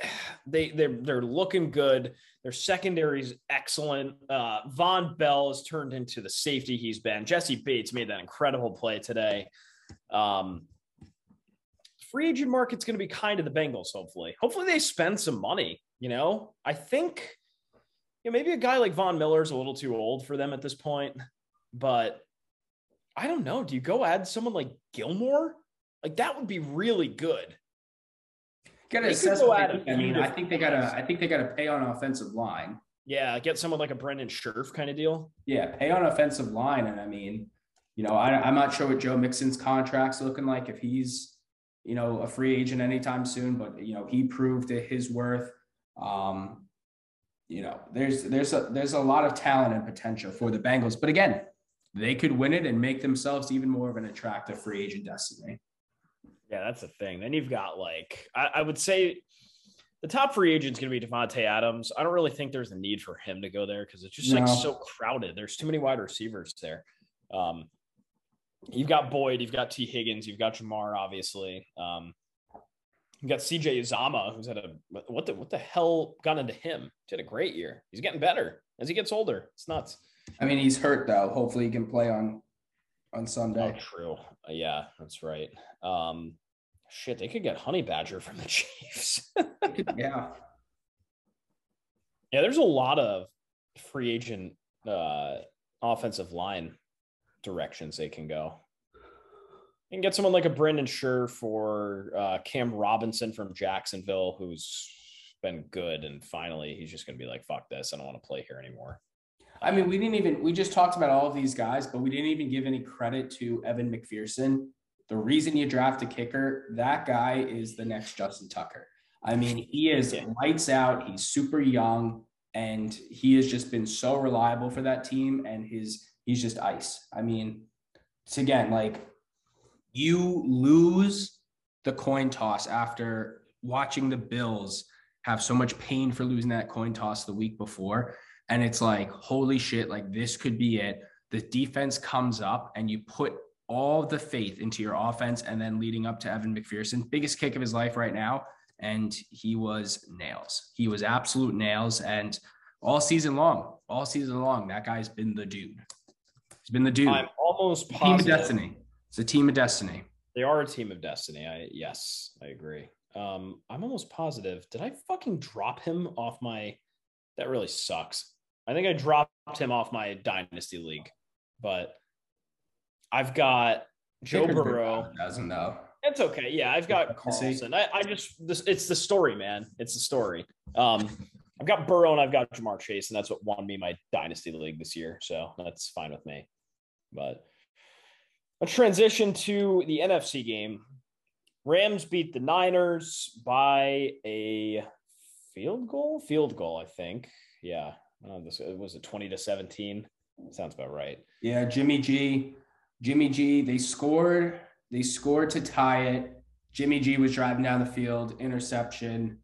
[SIGHS] they they're they're looking good. Their secondary is excellent. Uh, Vonn Bell has turned into the safety he's been. Jessie Bates made that incredible play today. Um, free agent market's going to be kind of the Bengals. Hopefully, hopefully they spend some money. You know, I think you know, maybe a guy like Von Miller's a little too old for them at this point, but I don't know. Do you go add someone like Gilmore? Like that would be really good. To assess. I mean, I think they got to. I think they got to pay on offensive line. Yeah, get someone like a Brandon Scherff kind of deal. Yeah, pay on offensive line, and I mean, you know, I, am not sure what Joe Mixon's contract's looking like if he's, you know, a free agent anytime soon. But you know, he proved his worth. Um, you know, there's there's a there's a lot of talent and potential for the Bengals, but again, they could win it and make themselves even more of an attractive free agent destiny. Yeah, that's the thing. Then you've got like I, I would say the top free agent is going to be Davante Adams. I don't really think there's a need for him to go there because it's just no. like so crowded. There's too many wide receivers there. Um, you've got Boyd, you've got Tee Higgins, you've got Ja'Marr, obviously. Um, you've got CJ Uzomah, who's had a what the what the hell got into him? He had a great year. He's getting better as he gets older. It's nuts. I mean, he's hurt though. Hopefully, he can play on on Sunday. Oh, true. Uh, yeah, that's right. Um, shit, they could get Honey Badger from the [LAUGHS] Chiefs. [LAUGHS] yeah. Yeah, there's a lot of free agent uh, offensive line directions they can go. You can get someone like a Brandon Scherff for uh, Cam Robinson from Jacksonville, who's been good, and finally he's just going to be like, "Fuck this! I don't want to play here anymore." I mean, we didn't even, we just talked about all of these guys, but we didn't even give any credit to Evan McPherson. The reason you draft a kicker, that guy is the next Justin Tucker. I mean, he is lights out. He's super young and he has just been so reliable for that team and his he's just ice. I mean, it's again like you lose the coin toss after watching the Bills have so much pain for losing that coin toss the week before and it's like, holy shit, like this could be it. The defense comes up and you put all the faith into your offense and then leading up to Evan McPherson, biggest kick of his life right now. And he was nails. He was absolute nails. And all season long, all season long, that guy's been the dude. He's been the dude. I'm almost positive. Team of destiny. It's a team of destiny. They are a team of destiny. I yes, I agree. Um, I'm almost positive. Did I fucking drop him off my? That really sucks. I think I dropped him off my dynasty league, but I've got Joe Burrow. Doesn't know. It's okay. Yeah, I've got Carlson. I, I just this it's the story, man. It's the story. Um, I've got Burrow and I've got Ja'Marr Chase, and that's what won me my dynasty league this year. So that's fine with me. But let's transition to the NFC game. Rams beat the Niners by a field goal. Field goal, I think. Yeah, uh, this was it 20 to 17. Sounds about right. Yeah, Jimmy G. Jimmy G. They scored. They scored to tie it. Jimmy G was driving down the field, interception.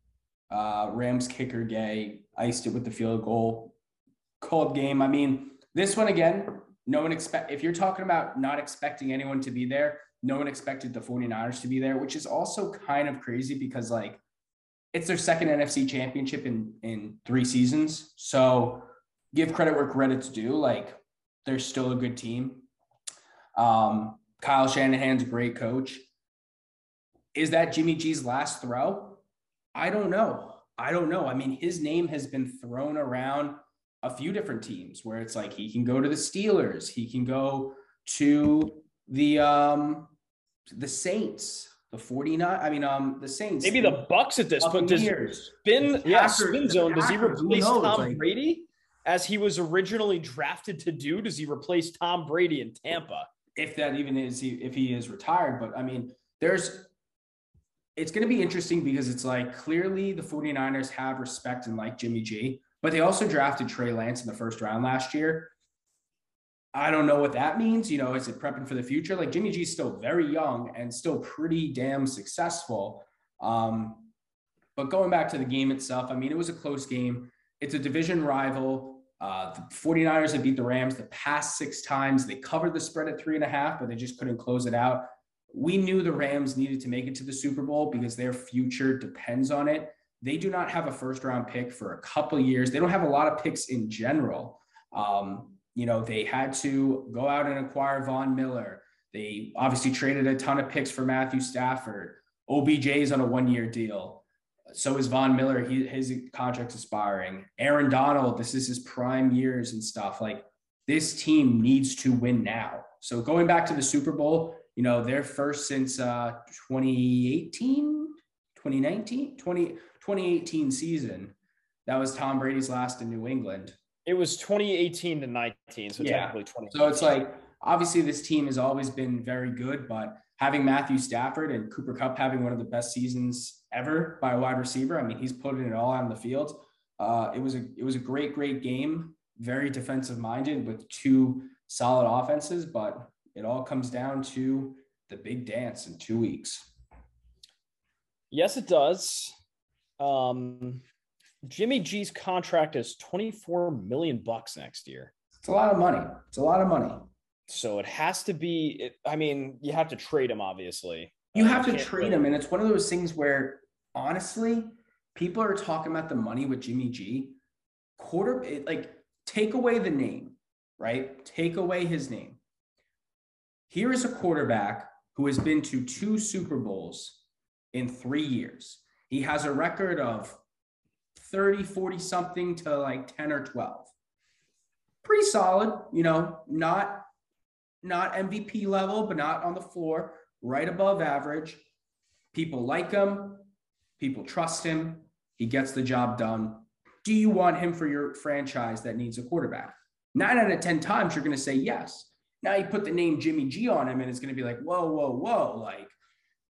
Uh, Rams kicker Gay iced it with the field goal. Cold game. I mean, this one again, no one expect if you're talking about not expecting anyone to be there, no one expected the 49ers to be there, which is also kind of crazy because like it's their second NFC championship in in three seasons. So give credit where credit's due. Like they're still a good team. Um, Kyle Shanahan's a great coach. Is that Jimmy G's last throw? I don't know. I don't know. I mean, his name has been thrown around a few different teams where it's like he can go to the Steelers, he can go to the um the Saints the 49 i mean um the saints maybe the bucks at this point does spin yeah spin zone. Does he replace tom like, brady as he was originally drafted to do? Does he replace tom brady in tampa? If that even is he if he is retired but i mean there's it's going to be interesting because it's like clearly the 49ers have respect and like jimmy g but they also drafted trey lance in the first round last year I don't know what that means. You know, is it prepping for the future? Like Jimmy G's still very young and still pretty damn successful. Um, but going back to the game itself, I mean, it was a close game. It's a division rival. Uh, the 49ers have beat the Rams the past six times. They covered the spread at three and a half, but they just couldn't close it out. We knew the Rams needed to make it to the Super Bowl because their future depends on it. They do not have a first round pick for a couple years. They don't have a lot of picks in general. Um, you know, they had to go out and acquire Von Miller. They obviously traded a ton of picks for Matthew Stafford. OBJ is on a one year deal. so is Von Miller. He his contract's expiring. Aaron Donald, this is his prime years and stuff. Like this team needs to win now. So going back to the Super Bowl, you know, they're first since uh 2018, 2019, 20, 2018 season. That was Tom Brady's last in New England. It was 2018 to 19, so Yeah. technically 20. So it's like obviously this team has always been very good, but having Matthew Stafford and Cooper Kupp having one of the best seasons ever by a wide receiver, I mean, he's putting it all on the field. Uh, it was a it was a great great game, very defensive minded with two solid offenses, but it all comes down to the big dance in two weeks. Yes, it does. Um, Jimmy G's contract is 24 million bucks next year. It's a lot of money. It's a lot of money. So it has to be, it, I mean, you have to trade him, obviously. You have to trade him, and it's one of those things where honestly, people are talking about the money with Jimmy G. Quarter, it, like take away the name, right? Take away his name. Here is a quarterback who has been to two Super Bowls in three years. He has a record of 30, 40 something to like 10 or 12. Pretty solid, you know, not not MVP level, but not on the floor, right above average. People like him, people trust him, he gets the job done. Do you want him for your franchise that needs a quarterback? Nine out of 10 times, you're going to say yes. Now you put the name Jimmy G on him, and it's going to be like, whoa, whoa, whoa, like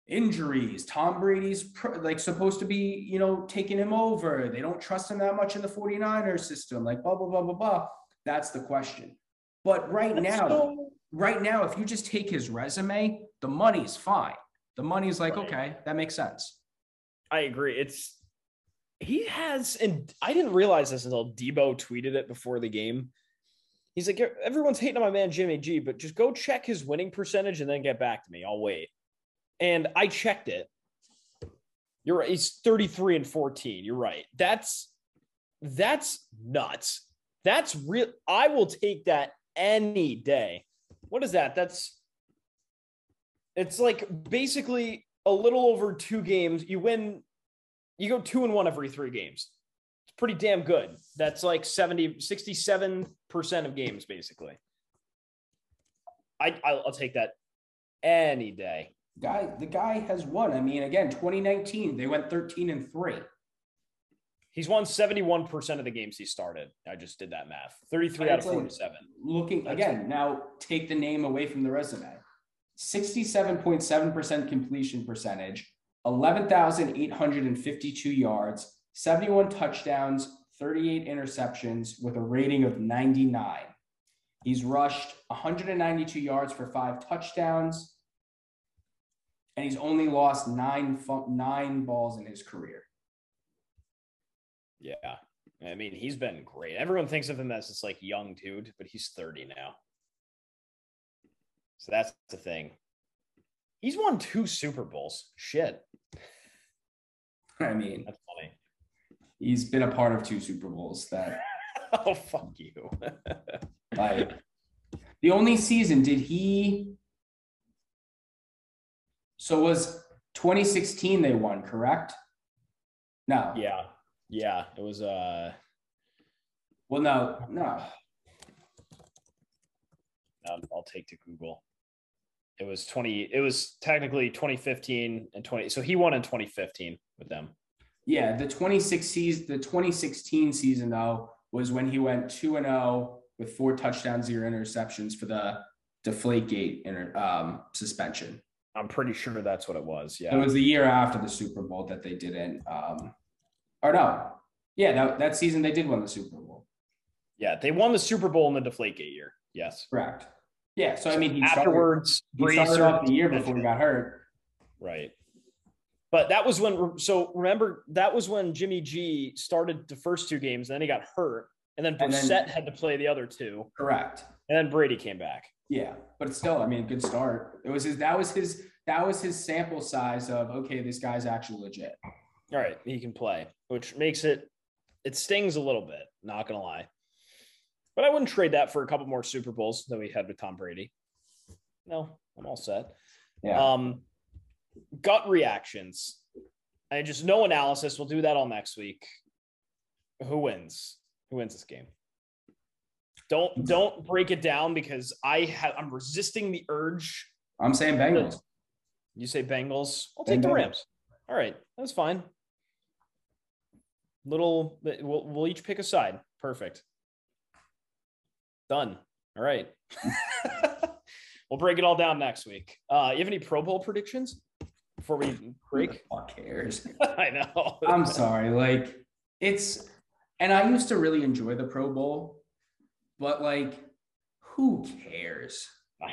injuries. Tom Brady's pr- like supposed to be, you know, taking him over. They don't trust him that much in the 49ers system, like blah, blah, blah, blah, blah. That's the question. But right now, So- right now, if you just take his resume, the money's fine. The money's like, Right. okay, that makes sense. I agree. It's he has, and I didn't realize this until Deebo tweeted it before the game. He's like, everyone's hating on my man Jimmy G, but just go check his winning percentage and then get back to me. I'll wait. And I checked it. You're right. He's 33 and 14. You're right. That's that's nuts. That's real. I will take that any day. What is that? That's it's like basically a little over two games. You win, you go two and one every three games. It's pretty damn good. That's like 70, 67% of games, basically. I, I'll take that any day. Guy, the guy has won. I mean, again, 2019, they went 13 and 3. He's won 71% of the games he started. I just did that math. 33 out of It's like- 47. Looking That's- again, now take the name away from the resume. 67.7% completion percentage, 11,852 yards, 71 touchdowns, 38 interceptions with a rating of 99. He's rushed 192 yards for five touchdowns, and he's only lost nine nine balls in his career. Yeah. I mean, he's been great. Everyone thinks of him as this like young dude, but he's 30 now. So that's the thing. He's won two Super Bowls. Shit. [LAUGHS] I mean, That's funny. he's been a part of two Super Bowls that [LAUGHS] Oh, fuck you. [LAUGHS] like the only season did he so was 2016 they won, correct? No. yeah. Yeah. It was, uh, Well, no, no. I'll, I'll take to Google. It was 20, it was technically 2015 and 20. So he won in 2015 with them. Yeah, the 2016 the 2016 season though was when he went 2 and 0 with four touchdowns, zero interceptions for the deflate gate inter, um, suspension. I'm pretty sure that's what it was. Yeah. It was the year after the Super Bowl that they didn't um or no. Yeah, that, that season they did win the Super Bowl. Yeah. They won the Super Bowl in the Deflategate year. Yes. Correct. Yeah, so I mean he started, Afterwards, he started off the year before he got hurt. Right. But that was when, so remember, that was when Jimmy G started the first two games, and then he got hurt, and then And then- Brissett had to play the other two, Correct. and then Brady came back. Yeah, but still, I mean, good start. It was his that was his that was his sample size of okay, this guy's actually legit. All right, he can play, which makes it, it stings a little bit, not going to lie. But I wouldn't trade that for a couple more Super Bowls that we had with Tom Brady. No, I'm all set. Yeah. Um, gut reactions I just no analysis. We'll do that all next week. Who wins? Who wins this game? Don't don't break it down because I have I'm resisting the urge. I'm saying Bengals. You say Bengals. I'll take the Bengals. Rams. All right, that's fine. Little, we'll we'll each pick a side. Perfect. Done. All right. [LAUGHS] we'll break it all down next week. Uh, you have any Pro Bowl predictions before we Who the break? fuck cares? [LAUGHS] I know. I'm sorry. Like it's, and I used to really enjoy the Pro Bowl, but like, who cares? [LAUGHS]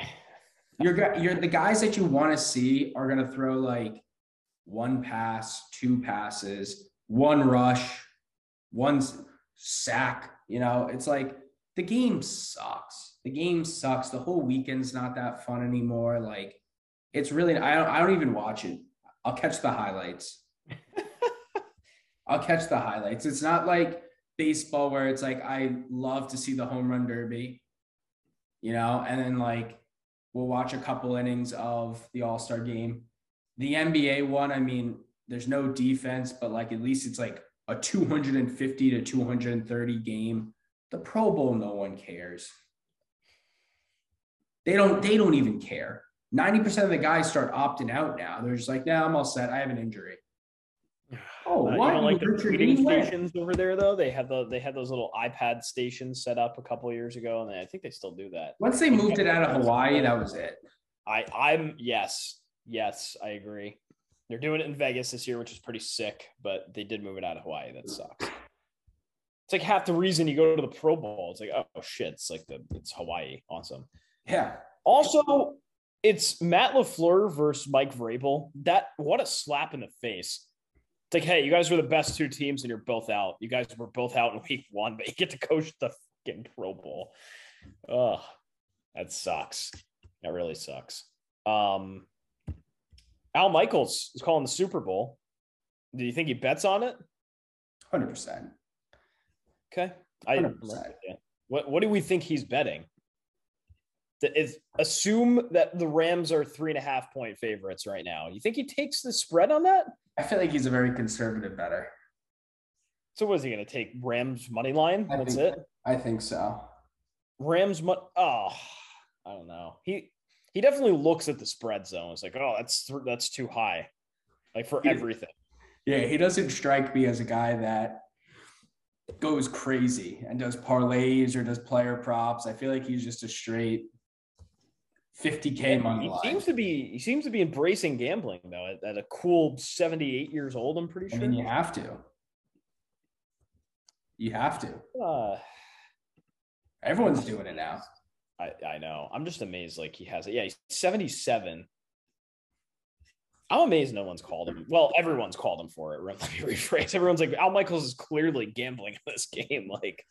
You're you're the guys that you want to see are gonna throw like one pass, two passes, one rush, one sack. You know, it's like the game sucks. The game sucks. The whole weekend's not that fun anymore. Like, it's really I don't I don't even watch it. I'll catch the highlights. [LAUGHS] I'll catch the highlights. It's not like baseball where it's like I love to see the home run derby, you know, and then like we'll watch a couple innings of the All Star game. The NBA one, I mean, there's no defense, but like at least it's like a 250 to 230 game. The Pro Bowl, no one cares. They don't. They don't even care. 90% of the guys start opting out now. They're just like, "Nah, I'm all set. I have an injury." Oh, Uh, what? don't like the You tweeting stations over there though. They had the they had those little iPad stations set up a couple of years ago, and I think they still do that. Once they moved it out of Hawaii, that was it. I I'm yes yes I agree. They're doing it in Vegas this year, which is pretty sick. But they did move it out of Hawaii. That sucks. It's like half the reason you go to the Pro Bowl. It's like oh shit, it's like the it's Hawaii. Awesome. Yeah. Also, it's Matt Lafleur versus Mike Vrabel. That what a slap in the face. It's like, hey, you guys were the best two teams, and you're both out. You guys were both out in week one, but you get to coach the fucking Pro Bowl. Ugh, that sucks. That really sucks. Um, Al Michaels is calling the Super Bowl. Do you think he bets on it? Hundred percent. Okay. I 100%. What what do we think he's betting? Is assume that the Rams are three and a half point favorites right now. You think he takes the spread on that? I feel like he's a very conservative better. So was he going to take? Rams money line? I That's think- it. I think so. Rams money. Oh, I don't know. He he definitely looks at the spread zone. It's like, oh, that's th- that's too high, like for Yeah. everything. Yeah, he doesn't strike me as a guy that goes crazy and does parlays or does player props. I feel like he's just a straight 50k money he line. seems to be he seems to be embracing gambling though at, at a cool 78 years old i'm pretty I sure mean, you have to. You have to. uh, Everyone's doing it now. I, I know. I'm just amazed. Like he has it. Yeah, he's 77. I'm amazed no one's called him. Well, everyone's called him for it. [LAUGHS] Let me rephrase. Everyone's like, Al Michaels is clearly gambling in this game. [LAUGHS] Like,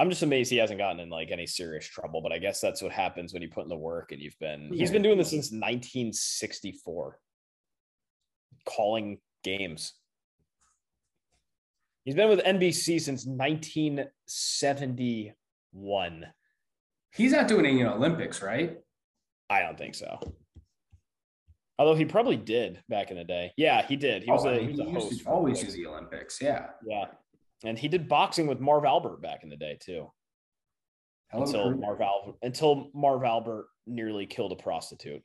I'm just amazed he hasn't gotten in like any serious trouble. But I guess that's what happens when you put in the work and you've been. he's been doing this since 1964, calling games. He's been with NBC since 1971. He's not doing any Olympics, right? I don't think so. Although he probably did back in the day. Yeah, he did. He oh, was Oh, a he was a host. always do the Olympics. Yeah. Yeah, and he did boxing with Marv Albert back in the day too. Hell of a until career. Marv Albert until Marv Albert nearly killed a prostitute.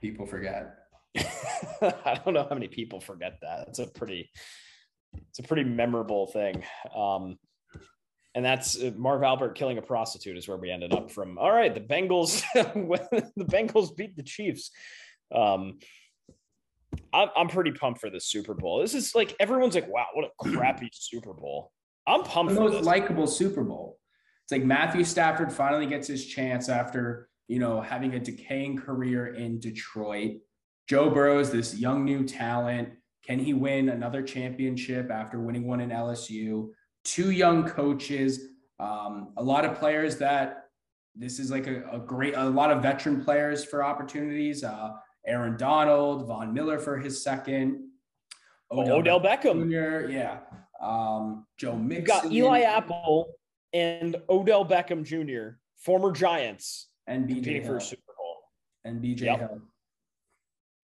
People forget. [LAUGHS] I don't know how many people forget that. It's a pretty, it's a pretty memorable thing. Um, and that's uh, Marv Albert killing a prostitute is where we ended up from. All right, the Bengals, [LAUGHS] the Bengals beat the Chiefs. Um, I'm, I'm pretty pumped for the Super Bowl. This is like everyone's like, wow, what a [CLEARS THROAT] crappy Super Bowl. I'm pumped the most likable Super Bowl. It's like Matthew Stafford finally gets his chance after, you know, having a decaying career in Detroit. Joe Burrow's this young new talent. Can he win another championship after winning one in LSU? Two young coaches, um, a lot of players that this is like a, a great, a lot of veteran players for opportunities. Uh, Aaron Donald, Von Miller for his second. Oh, Odell Beckham. Jr., yeah. Um, Joe Mixon. You've got Eli Apple and Odell Beckham Jr., former Giants, and BJ for a Super Bowl. and BJ Yep. Hill.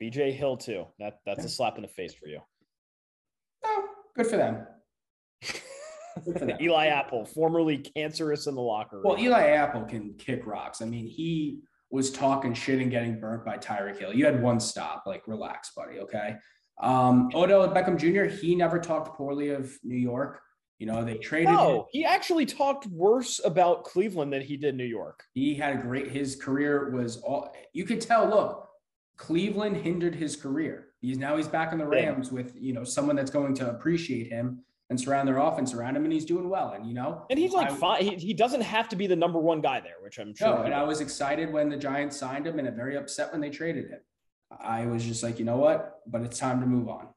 BJ Hill too. That that's a slap in the face for you. Oh, good for them. Good for [LAUGHS] them. Eli Apple, formerly cancerous in the locker room. Well, Eli Apple can kick rocks. I mean, he was talking shit and getting burnt by Tyreek Hill. You had one stop. Like, relax, buddy. Okay. Um, Odell Beckham Jr. He never talked poorly of New York. You know, they traded. no, him. he actually talked worse about Cleveland than he did New York. He had a great. His career was all. You could tell. Look, Cleveland hindered his career. He's now he's back in the Yeah. Rams with you know someone that's going to appreciate him and surround their offense around him, and he's doing well. And you know, And he's like I- fine. He, he doesn't have to be the number one guy there, which I'm sure. No, and I was excited when the Giants signed him, and very upset when they traded him. I was just like, you know what? But it's time to move on.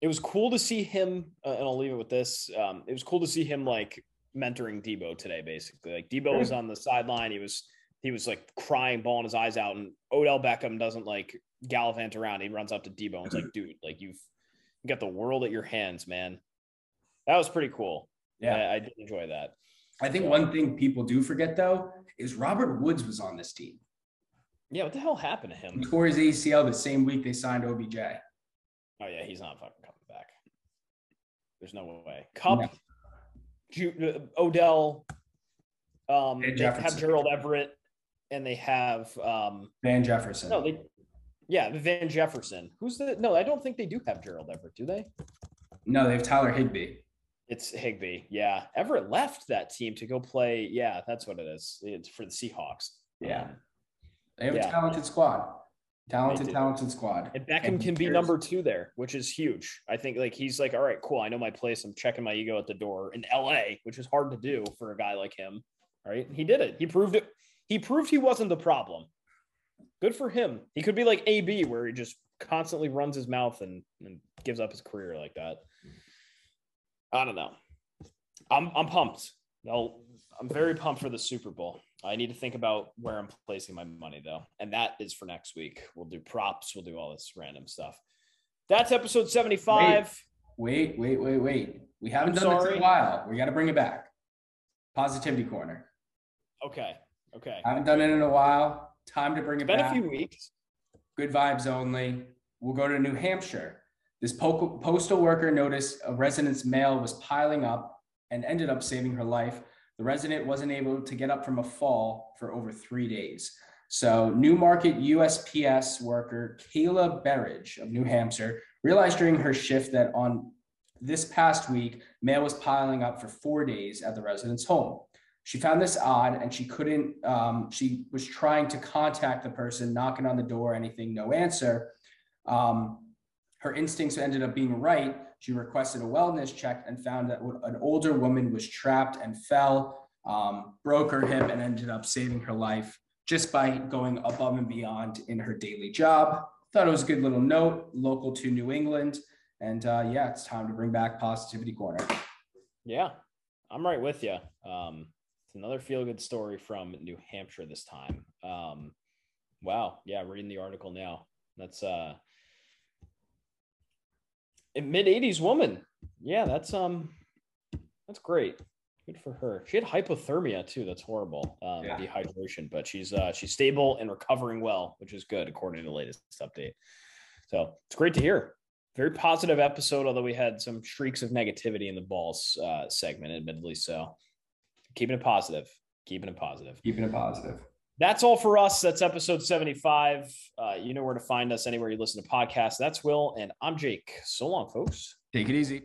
it was cool to see him, uh, and I'll leave it with this. Um, it was cool to see him like mentoring Deebo today, basically. Like Deebo was on the sideline. He was he was like crying, bawling his eyes out, and Odell Beckham doesn't like gallivant around. He runs up to Deebo and it's like, dude, like you've you got the world at your hands, man. That was pretty cool. Yeah, I, I did enjoy that. I think one thing people do forget though is Robert Woods was on this team. Yeah, what the hell happened to He him? tore his ACL the same week they signed OBJ. Oh yeah, he's not fucking coming back. There's no way. Kupp, No. Ju- uh, Odell, um, they have Gerald Everett, and they have um, Van Jefferson. no, they, yeah, Van Jefferson. Who's the? No, I don't think they do have Gerald Everett, do they? No, they have Tyler Higbee. It's Higbee. Yeah, Everett left that team to go play. Yeah, that's what it is. It's for the Seahawks. Yeah. Um, They have Yeah. a talented squad. Talented, talented squad. And Beckham And can be there's- number two there, which is huge. I think like he's like, all right, cool. I know my place. I'm checking my ego at the door in LA, which is hard to do for a guy like him. Right. He did it. He proved it. He proved he wasn't the problem. Good for him. He could be like AB, where he just constantly runs his mouth and, and gives up his career like that. I don't know. I'm I'm pumped. No, I'm very pumped for the Super Bowl. I need to think about where I'm placing my money though, and that is for next week. We'll do props. We'll do all this random stuff. That's episode 75. Wait, wait, wait, wait. We haven't I'm done this in a while. We got to bring it back. Positivity corner. Okay. Okay. I Haven't done it in a while. Time to bring it It's been a few weeks. Good vibes only. We'll go to New Hampshire. This po- postal worker noticed a resident's mail was piling up and ended up saving her life. The resident wasn't able to get up from a fall for over three days. So, Newmarket USPS worker Kayla Berridge of New Hampshire realized during her shift that on this past week, mail was piling up for four days at the resident's home. She found this odd and she couldn't, um, she was trying to contact the person, knocking on the door, anything, no answer. Um, her instincts ended up being right. She requested a wellness check and found that an older woman was trapped and fell, um, broke her hip, and ended up saving her life just by going above and beyond in her daily job. Thought it was a good little note, local to New England. And uh, yeah, it's time to bring back Positivity Corner. Yeah. I'm right with you. Um, it's another feel good story from New Hampshire this time. Um, wow. Yeah. Reading the article now. That's uh, a mid 80s woman. Yeah. That's, um, that's great. Good for her. She had hypothermia too. That's horrible. Um, Yeah. dehydration, but she's, uh, she's stable and recovering well, which is good according to the latest update. So it's great to hear. Very positive episode, although we had some streaks of negativity in the balls uh, segment, admittedly. So keeping it positive, keeping it positive. Keeping it positive. That's all for us. That's episode 75. Uh, you know where to find us anywhere you listen to podcasts. That's Will, and I'm Jake. So long, folks. Take it easy.